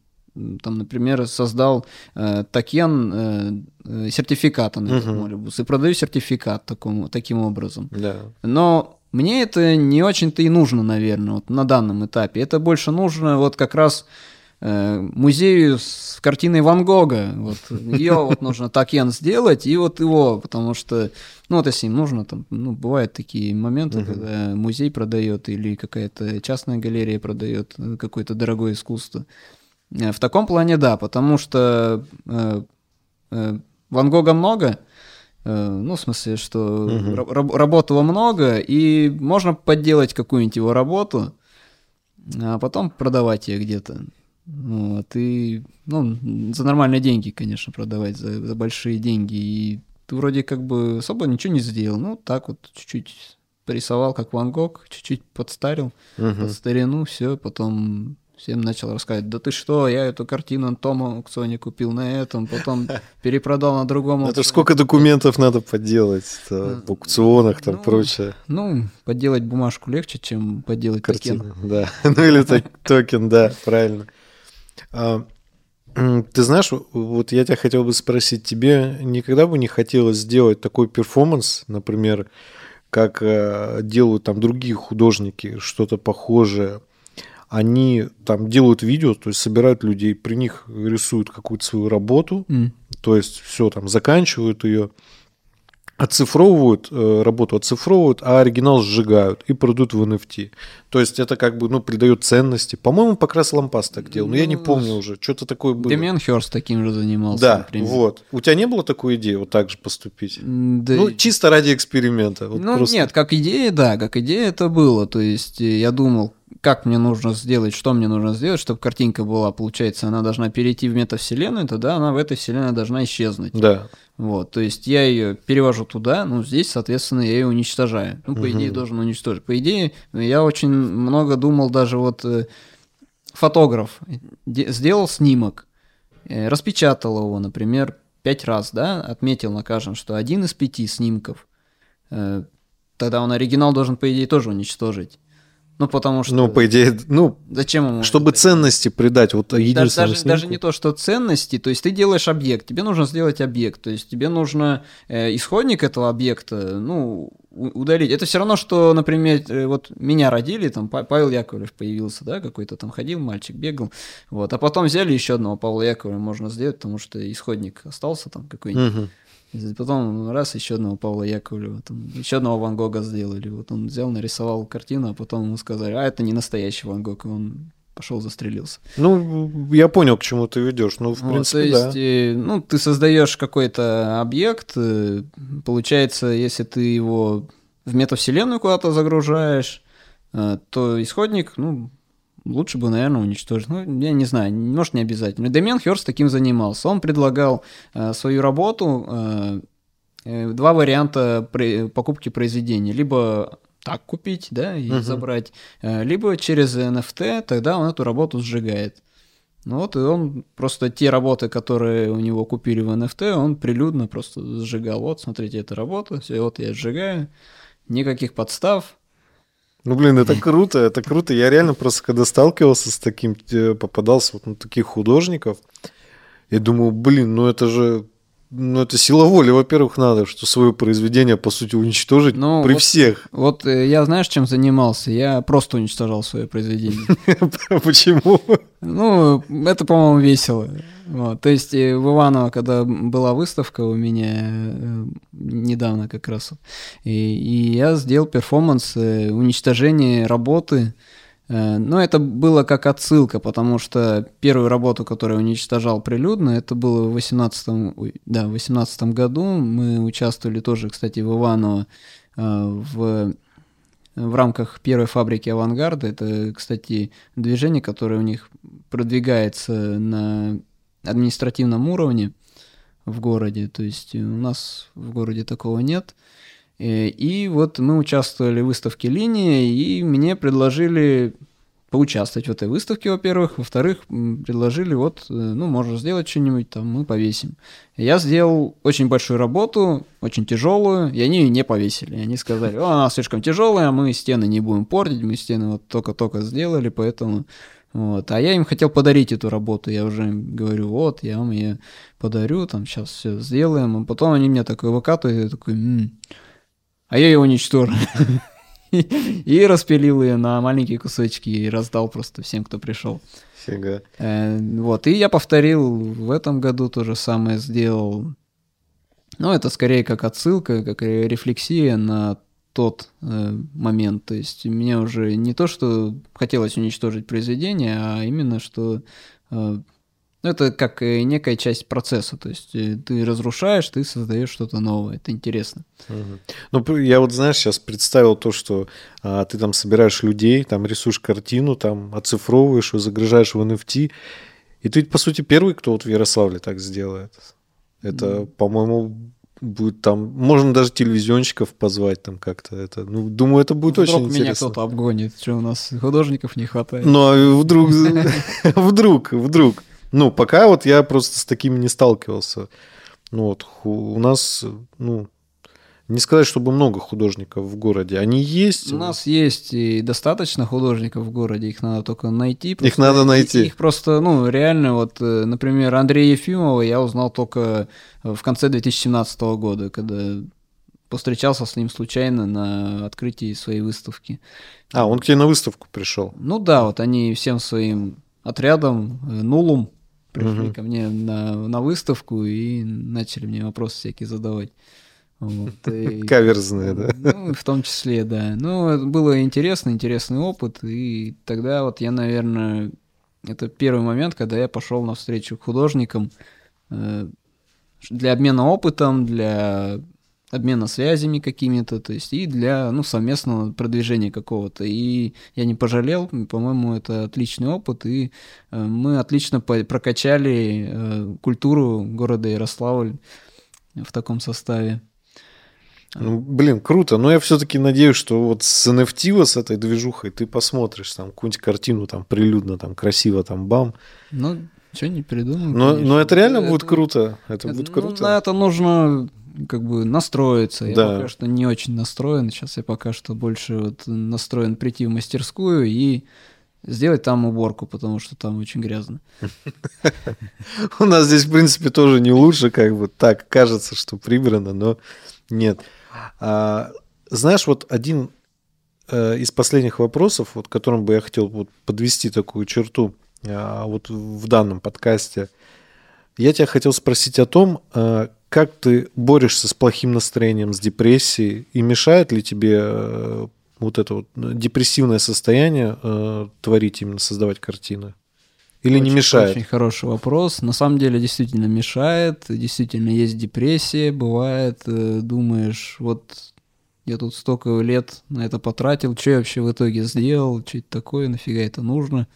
там, например, создал э, токен э, сертификата на этот Мгм. Молибус и продаю сертификат такому, таким образом. Да. Но мне это не очень-то и нужно, наверное, вот на данном этапе. Это больше нужно вот как раз э, музею с картиной Ван Гога. Вот ее вот нужно токен сделать, и вот его, потому что, ну вот если им нужно, там, ну, бывают такие моменты, когда музей продает или какая-то частная галерея продает э, какое-то дорогое искусство. Э, В таком плане да, потому что э, э, Ван Гога много, ну, в смысле, что ра- раб- работ его много, и можно подделать какую-нибудь его работу, а потом продавать ее где-то. Вот, и, ну, за нормальные деньги, конечно, продавать, за, за большие деньги. И ты вроде как бы особо ничего не сделал. Ну, так вот, чуть-чуть порисовал, как Ван Гог, чуть-чуть подстарил Мгм. под старину, все, потом всем начал рассказывать, да ты что, я эту картину на том аукционе купил на этом, потом перепродал на другом Это ж аукционе». сколько документов надо подделать в аукционах, там Ну, прочее. Ну, подделать бумажку легче, чем подделать токен. Картина, да. Ну или ток- токен, да, правильно. А, Ты знаешь, вот я тебя хотел бы спросить, тебе никогда бы не хотелось сделать такой перформанс, например, как э, делают там другие художники, что-то похожее, они там делают видео, то есть собирают людей, при них рисуют какую-то свою работу, М. то есть все там заканчивают ее, оцифровывают э, работу, оцифровывают, а оригинал сжигают и продают в NFT. То есть это как бы, ну, придает ценности. По-моему, Покрас Лампас так делал, но я не Ну, помню уже, что-то такое было. Демиан Хёрст таким же занимался, да, например. вот. У тебя не было такой идеи вот так же поступить? Да Ну, чисто ради эксперимента. вот ну, просто. нет, как идея, да, как идея это было. То есть э, я думал, как мне нужно сделать, что мне нужно сделать, чтобы картинка была, получается, она должна перейти в метавселенную, тогда она в этой вселенной должна исчезнуть. Да. Вот, то есть я ее перевожу туда, ну, здесь, соответственно, я ее уничтожаю. Ну, по Мгм. идее, должен уничтожить. По идее, я очень много думал даже вот э, фотограф де- сделал снимок, э, распечатал его, например, пять раз, да, отметил на каждом, что один из пяти снимков, э, тогда он оригинал должен, по идее, тоже уничтожить. Ну, потому что... Ну, по идее, ну, Зачем ему чтобы это? ценности придать вот Даже, единственному даже, даже снимку. не то, что ценности, то есть ты делаешь объект, тебе нужно сделать объект, то есть тебе нужно э, исходник этого объекта, ну, удалить. Это все равно, что, например, э, вот меня родили, там Па- Павел Яковлев появился, да, какой-то там ходил, мальчик бегал, вот, а потом взяли еще одного Павла Яковлева, можно сделать, потому что исходник остался там какой-нибудь. Мгм. Потом раз еще одного Павла Яковлева, там, еще одного Ван Гога сделали. Вот он взял, нарисовал картину, а потом ему сказали, а это не настоящий Ван Гог, и он пошел застрелился. Ну, я понял, к чему ты ведешь. Ну, в Вот, принципе, то да. есть, э, ну, ты создаешь какой-то объект, э, получается, если ты его в метавселенную куда-то загружаешь, э, то исходник, ну, лучше бы, наверное, уничтожить. Ну, я не знаю, может, не обязательно. Дэмиан Хёрст таким занимался. Он предлагал э, свою работу, э, э, два варианта при, покупки произведения. Либо так купить, да, и uh-huh. забрать, э, либо через NFT, тогда он эту работу сжигает. Ну вот, и он просто те работы, которые у него купили в NFT, он прилюдно просто сжигал. Вот, смотрите, эта работа, все, вот я сжигаю, никаких подстав, ну, блин, это круто, это круто. Я реально просто, когда сталкивался с таким, попадался вот на таких художников, я думаю, блин, ну это же ну, это сила воли, во-первых, надо, что свое произведение, по сути, уничтожить ну, при вот, всех. Вот э, я, знаешь, чем занимался? Я просто уничтожал свое произведение. Почему? Ну, это, по-моему, весело. Вот. То есть э, в Иваново, когда была выставка у меня э, недавно как раз, и, и я сделал перформанс уничтожения работы но это было как отсылка, потому что первую работу, которую уничтожал прилюдно, это было в 18, да, в 18 году. Мы участвовали тоже, кстати, в Иваново э, в, в рамках первой фабрики «Авангарда». Это, кстати, движение, которое у них продвигается на административном уровне в городе. То есть у нас в городе такого нет. Э, и вот мы участвовали в выставке «Линия», и мне предложили поучаствовать в этой выставке, во-первых. Во-вторых, предложили, вот, э, ну, можешь сделать что-нибудь, там, мы повесим. Я сделал очень большую работу, очень тяжелую, и они ее не повесили. Они сказали, о, она слишком тяжелая, мы стены не будем портить, мы стены вот только-только сделали, поэтому... Вот. А я им хотел подарить эту работу. Я уже им говорю, вот, я вам ее подарю, там, сейчас все сделаем. А потом они мне такой выкатывают, я такой, м-м, а я ее уничтожу. И распилил ее на маленькие кусочки и раздал просто всем, кто пришел. Фига. Э, вот, и я повторил в этом году то же самое сделал. Ну, это скорее как отсылка, как рефлексия на тот э, момент. То есть мне уже не то, что хотелось уничтожить произведение, а именно, что э, ну, это как некая часть процесса, то есть э, ты разрушаешь, ты создаешь что-то новое, это интересно. Угу. Ну, я вот, знаешь, сейчас представил то, что а, ты там собираешь людей, там рисуешь картину, там оцифровываешь ее, загружаешь в NFT, и ты, по сути, первый, кто вот в Ярославле так сделает. Это, mm. по-моему, будет там, можно даже телевизионщиков позвать там как-то. Это, ну, думаю, это будет вдруг очень интересно. меня кто-то обгонит, что у нас художников не хватает. Ну, а вдруг, вдруг, вдруг. Ну, пока вот я просто с такими не сталкивался. Ну вот, у нас, ну, не сказать, чтобы много художников в городе. Они есть. У нас есть и достаточно художников в городе, их надо только найти. Их надо найти. Их просто, ну, реально, вот, э, например, Андрея Ефимова я узнал только в конце 2017 года, когда повстречался с ним случайно на открытии своей выставки. А, он к тебе на выставку пришел? Ну да, вот они всем своим отрядом, э, Нулум, пришли угу. ко мне на, на выставку и начали мне вопросы всякие задавать. Вот, и, Каверзные, да? Ну, в том числе, да. Ну, было интересно, интересный опыт, и тогда вот я, наверное, это первый момент, когда я пошел навстречу художникам э, для обмена опытом, для обмена связями какими-то, то есть и для ну, совместного продвижения какого-то. И я не пожалел, по-моему, это отличный опыт, и э, мы отлично прокачали э, культуру города Ярославль в таком составе. Ну, блин, круто. Но я все-таки надеюсь, что вот с NFT, с этой движухой, ты посмотришь там какую-нибудь картину, там прилюдно, там красиво, там бам. Ну, что не придумал. Но, но это реально это, будет круто. Это, это будет круто. Ну, на это нужно как бы настроиться. Я да. пока что не очень настроен. Сейчас я пока что больше вот настроен прийти в мастерскую и сделать там уборку, потому что там очень грязно. У нас здесь, в принципе, тоже не лучше, как бы так кажется, что прибрано, но нет. А, знаешь, вот один э, из последних вопросов, вот которым бы я хотел вот подвести такую черту а, вот в данном подкасте, я тебя хотел спросить о том, а, как ты борешься с плохим настроением, с депрессией, и мешает ли тебе э, вот это вот депрессивное состояние э, творить именно, создавать картины? Или очень, не мешает? Очень хороший вопрос. На самом деле действительно мешает. Действительно есть депрессия. Бывает, э, думаешь, вот я тут столько лет на это потратил, что я вообще в итоге сделал, что это такое, нафига это нужно.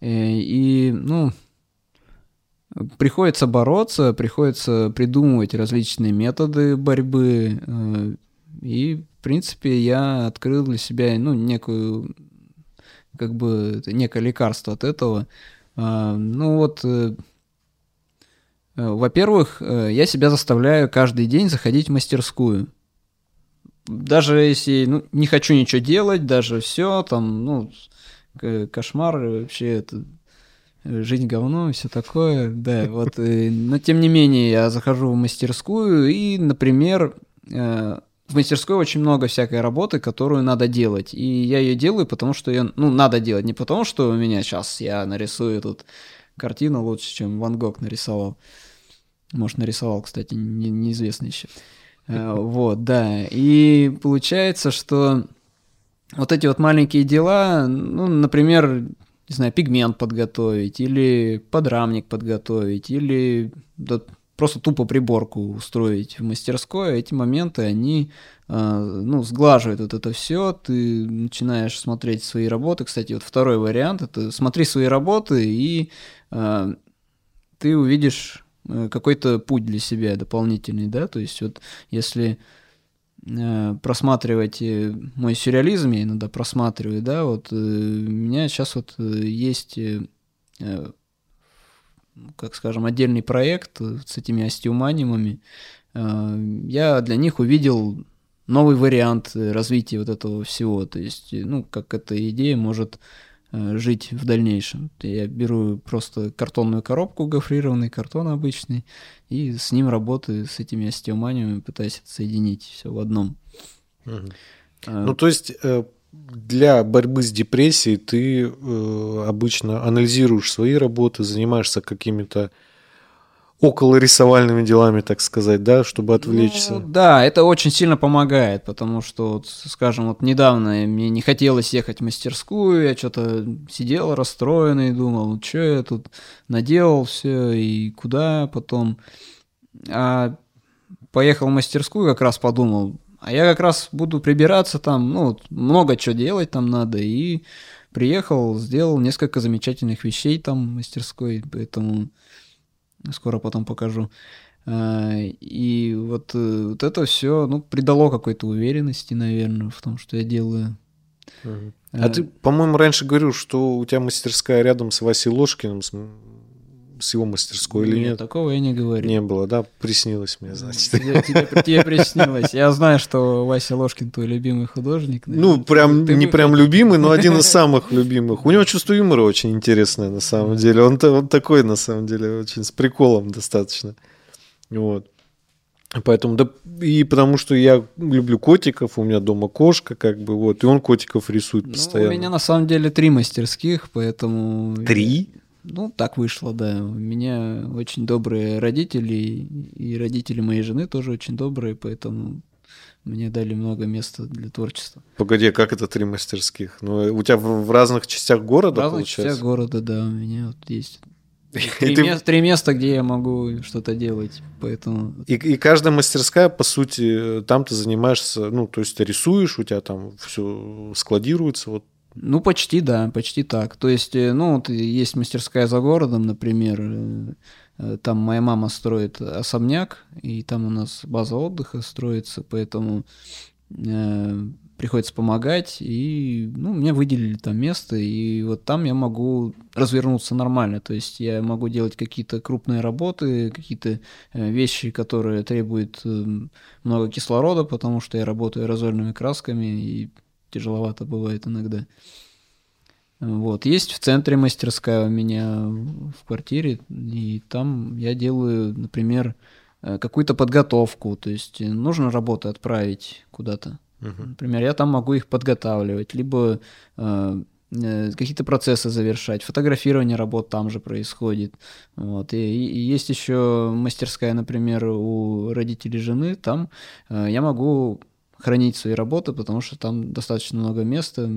Э, и, ну, приходится бороться, приходится придумывать различные методы борьбы. Э, и, в принципе, я открыл для себя, ну, некую, как бы, некое лекарство от этого. А, ну, вот Э, во-первых, э, я себя заставляю каждый день заходить в мастерскую. Даже если ну, не хочу ничего делать, даже все, там, ну, кошмар, вообще это жизнь говно и все такое, да, вот, но тем не менее я захожу в мастерскую и, например, в мастерской очень много всякой работы, которую надо делать, и я ее делаю, потому что ее, ну, надо делать, не потому что у меня сейчас я нарисую тут картину лучше, чем Ван Гог нарисовал, может, нарисовал, кстати, не, неизвестно еще. Э, вот, да. И получается, что вот эти вот маленькие дела, ну, например, не знаю, пигмент подготовить, или подрамник подготовить, или да, просто тупо приборку устроить в мастерской, эти моменты, они э, ну, сглаживают вот это все, ты начинаешь смотреть свои работы. Кстати, вот второй вариант это смотри свои работы, и э, ты увидишь Э, какой-то путь для себя дополнительный, да, то есть вот если просматривать э, мой сюрреализм, я иногда просматриваю, да, вот у меня сейчас вот есть, как скажем, отдельный проект с этими остеоманимами, я для них увидел новый вариант развития вот этого всего, то есть, ну, как эта идея может Э, жить в дальнейшем. Я беру просто картонную коробку, гофрированный картон обычный, и с ним работаю, с этими остеоманиями, пытаюсь это соединить все в одном. Угу. А, ну, то есть э, для борьбы с депрессией ты э, обычно анализируешь свои работы, занимаешься какими-то около рисовальными делами, так сказать, да, чтобы отвлечься. Ну, да, это очень сильно помогает, потому что, вот, скажем, вот недавно мне не хотелось ехать в мастерскую, я что-то сидел расстроенный, думал, что я тут наделал все и куда потом. А поехал в мастерскую, как раз подумал, а я как раз буду прибираться там, ну, много чего делать там надо, и приехал, сделал несколько замечательных вещей там в мастерской, поэтому скоро потом покажу. А, и вот, э, вот это все, ну, придало какой-то уверенности, наверное, в том, что я делаю. А, а ты, по-моему, раньше говорил, что у тебя мастерская рядом с Васей Ложкиным, с с его мастерской или нет? такого я не говорил. Не было, да? Приснилось мне, значит. Тебе, тебе, тебе приснилось. Я знаю, что Вася Ложкин твой любимый художник. Ну, прям ты не прям любимый, но один из самых любимых. У него чувство юмора очень интересное, на самом деле. Он, он такой, на самом деле, очень с приколом достаточно. Вот. Поэтому, да, и потому что я люблю котиков, у меня дома кошка, как бы, вот, и он котиков рисует постоянно. Ну, у меня на самом деле три мастерских, поэтому... Три? Ну, так вышло, да. У меня очень добрые родители, и родители моей жены тоже очень добрые, поэтому мне дали много места для творчества. Погоди, а как это три мастерских? Ну, у тебя в, в разных частях города, В разных получается? частях города, да, у меня вот есть Три, ты... мест, три места, где я могу что-то делать, поэтому... И, и каждая мастерская, по сути, там ты занимаешься, ну, то есть ты рисуешь, у тебя там все складируется, вот ну, почти, да, почти так. То есть, э, ну, вот есть мастерская за городом, например, э, э, там моя мама строит особняк, и там у нас база отдыха строится, поэтому э, приходится помогать, и, ну, мне выделили там место, и вот там я могу развернуться нормально, то есть я могу делать какие-то крупные работы, какие-то вещи, которые требуют много кислорода, потому что я работаю аэрозольными красками, и тяжеловато бывает иногда. Вот. Есть в центре мастерская у меня в квартире, и там я делаю, например, э, какую-то подготовку, то есть нужно работу отправить куда-то. Uh-huh. Например, я там могу их подготавливать, либо э, э, какие-то процессы завершать, фотографирование работ там же происходит. Вот. И, и есть еще мастерская, например, у родителей жены, там э, я могу хранить свои работы, потому что там достаточно много места.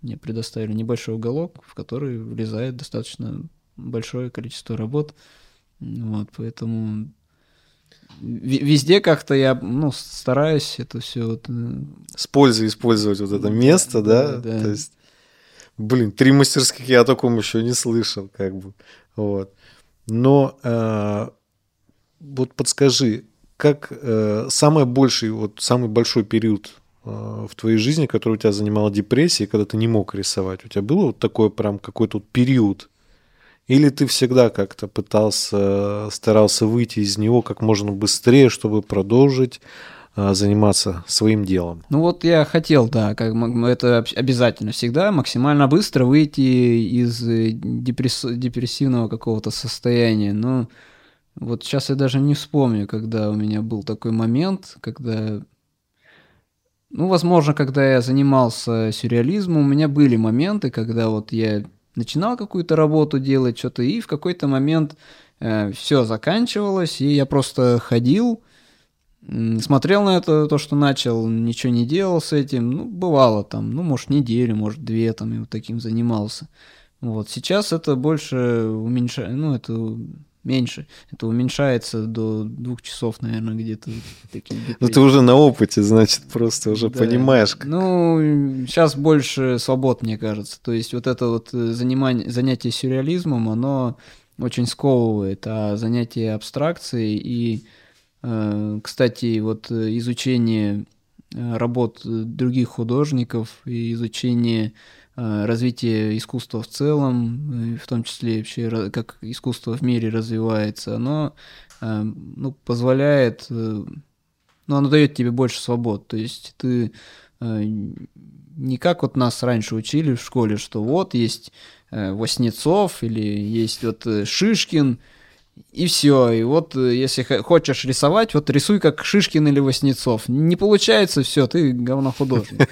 Мне предоставили небольшой уголок, в который влезает достаточно большое количество работ. Вот, поэтому везде как-то я, ну, стараюсь это все вот... Э, С пользой использовать вот это место, да? да? да. То есть, блин, три мастерских я о таком еще не слышал, как бы, вот. Но э, вот подскажи, как э, самый больший, вот самый большой период э, в твоей жизни, который у тебя занимала депрессия, когда ты не мог рисовать, у тебя было вот такой прям какой-то вот период, или ты всегда как-то пытался, старался выйти из него как можно быстрее, чтобы продолжить а, заниматься своим делом? Ну вот я хотел, да, как это обязательно всегда максимально быстро выйти из э, депресс, депрессивного какого-то состояния. Но вот сейчас я даже не вспомню, когда у меня был такой момент, когда ну, возможно, когда я занимался сюрреализмом, у меня были моменты, когда вот я начинал какую-то работу делать, что-то, и в какой-то момент э, все заканчивалось, и я просто ходил, смотрел на это, то, что начал, ничего не делал с этим, ну, бывало там, ну, может, неделю, может, две, там, и вот таким занимался. Вот, сейчас это больше уменьшает, ну, это меньше. Это уменьшается до двух часов, наверное, где-то. Ну, ты уже на опыте, значит, просто уже да. понимаешь. Как... Ну, сейчас больше свобод, мне кажется. То есть вот это вот э, занимание, занятие сюрреализмом, оно очень сковывает, а занятие абстракцией и, э, кстати, вот э, изучение работ других художников и изучение Э, развитие искусства в целом, в том числе вообще как искусство в мире развивается, оно э, ну, позволяет, э, ну, оно дает тебе больше свобод. То есть ты не как вот нас раньше учили в школе, что вот есть Воснецов или есть вот Шишкин, и все. И вот если хочешь рисовать, вот рисуй как Шишкин или Воснецов. Не получается, все, ты говно художник.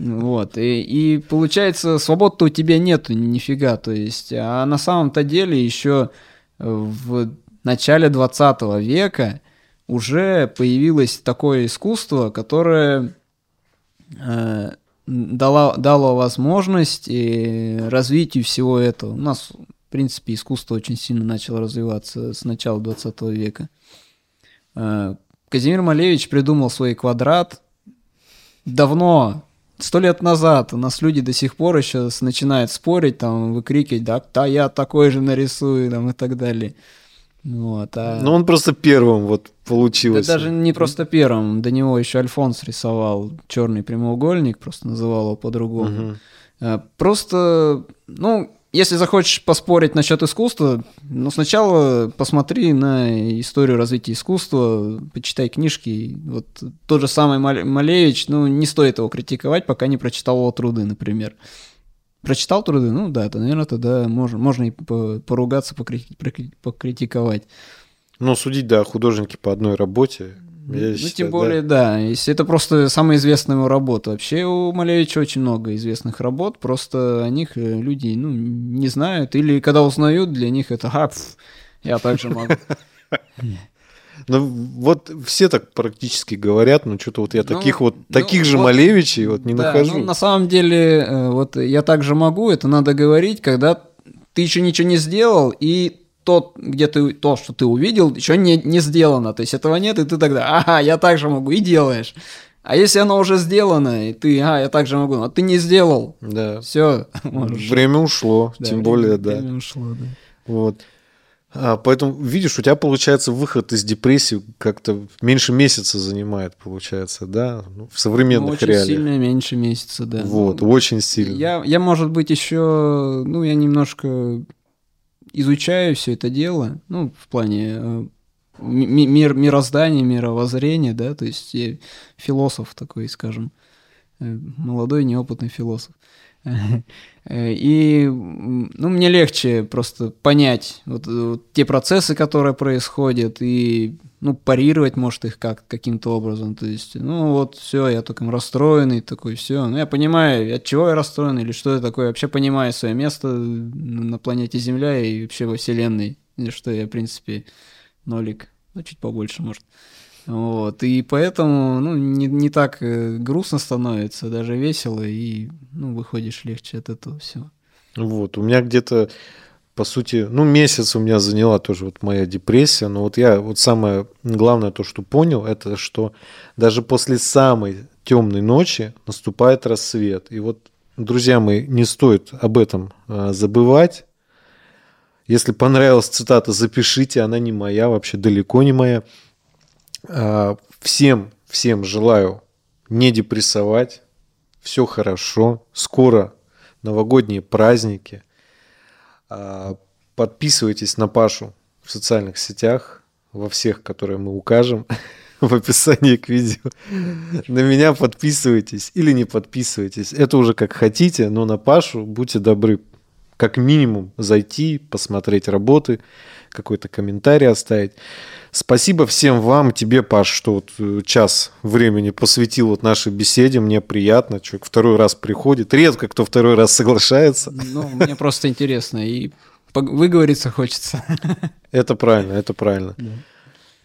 Вот, и, и получается, свобод-то у тебя нету нифига, то есть, а на самом-то деле еще в начале 20 века уже появилось такое искусство, которое э, дало, дало возможность и развитию всего этого. У нас, в принципе, искусство очень сильно начало развиваться с начала 20 века. Э, Казимир Малевич придумал свой квадрат давно, сто лет назад у нас люди до сих пор еще начинают спорить, там, выкрикивать, да, да, я такой же нарисую, там, и так далее. Вот, а... Ну, он просто первым вот получилось. Да, даже не просто первым, до него еще Альфонс рисовал черный прямоугольник, просто называл его по-другому. Угу. Просто, ну, если захочешь поспорить насчет искусства, ну, сначала посмотри на историю развития искусства, почитай книжки. Вот тот же самый Малевич, ну, не стоит его критиковать, пока не прочитал его труды, например. Прочитал труды? Ну да, то, наверное, тогда можно, можно и поругаться, покритиковать. Ну, судить, да, художники по одной работе я ну, считаю, тем более, да. да. Если это просто самая известная его работа. Вообще у Малевича очень много известных работ, просто о них э, люди, ну, не знают. Или когда узнают, для них это, а, пф, я также могу. Ну, вот все так практически говорят, но что-то вот я ну, таких вот, ну, таких же вот, Малевичей вот не да, нахожу. Ну, на самом деле, э, вот я также могу, это надо говорить, когда ты еще ничего не сделал, и тот, где ты, то, что ты увидел, еще не, не сделано. То есть этого нет, и ты тогда, ага, я также могу, и делаешь. А если оно уже сделано, и ты, а, я также могу, но ты не сделал. Да. Все. Время ушло, да, тем время, более, да. Время ушло, да. Вот. А, поэтому, видишь, у тебя получается выход из депрессии как-то меньше месяца занимает, получается, да, ну, в современных ну, очень реалиях. сильно меньше месяца, да. Вот, ну, очень сильно. Я, я, может быть, еще, ну, я немножко изучаю все это дело, ну, в плане э, мир, мироздания, мировоззрения, да, то есть я философ такой, скажем, э, молодой неопытный философ. И ну, мне легче просто понять вот, вот те процессы, которые происходят, и ну, парировать, может, их как, каким-то образом. То есть, ну вот, все, я только расстроенный, такой, все. Ну, я понимаю, от чего я расстроен, или что я такое. Вообще понимаю свое место на планете Земля и вообще во Вселенной. И что я, в принципе, нолик, ну, чуть побольше, может. Вот, и поэтому, ну, не, не так э, грустно становится, даже весело, и, ну, выходишь легче от этого всего. Вот, у меня где-то по сути, ну, месяц у меня заняла тоже вот моя депрессия, но вот я, вот самое главное то, что понял, это что даже после самой темной ночи наступает рассвет. И вот, друзья мои, не стоит об этом а, забывать. Если понравилась цитата, запишите, она не моя, вообще далеко не моя. А, всем, всем желаю не депрессовать, все хорошо, скоро новогодние праздники. А, подписывайтесь на Пашу в социальных сетях, во всех, которые мы укажем в описании к видео. На меня подписывайтесь или не подписывайтесь. Это уже как хотите, но на Пашу будьте добры. Как минимум зайти, посмотреть работы, какой-то комментарий оставить. Спасибо всем вам, тебе, Паш, что вот э, час времени посвятил вот нашей беседе. Мне приятно. Человек второй раз приходит. Редко кто второй раз соглашается. Ну, мне просто интересно. И выговориться хочется. Это правильно, это правильно. Да.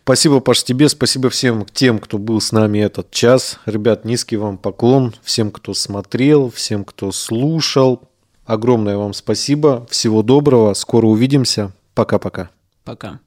Спасибо, Паш, тебе. Спасибо всем тем, кто был с нами этот час. Ребят, низкий вам поклон. Всем, кто смотрел, всем, кто слушал. Огромное вам спасибо. Всего доброго. Скоро увидимся. Пока-пока. Пока. -пока. Пока.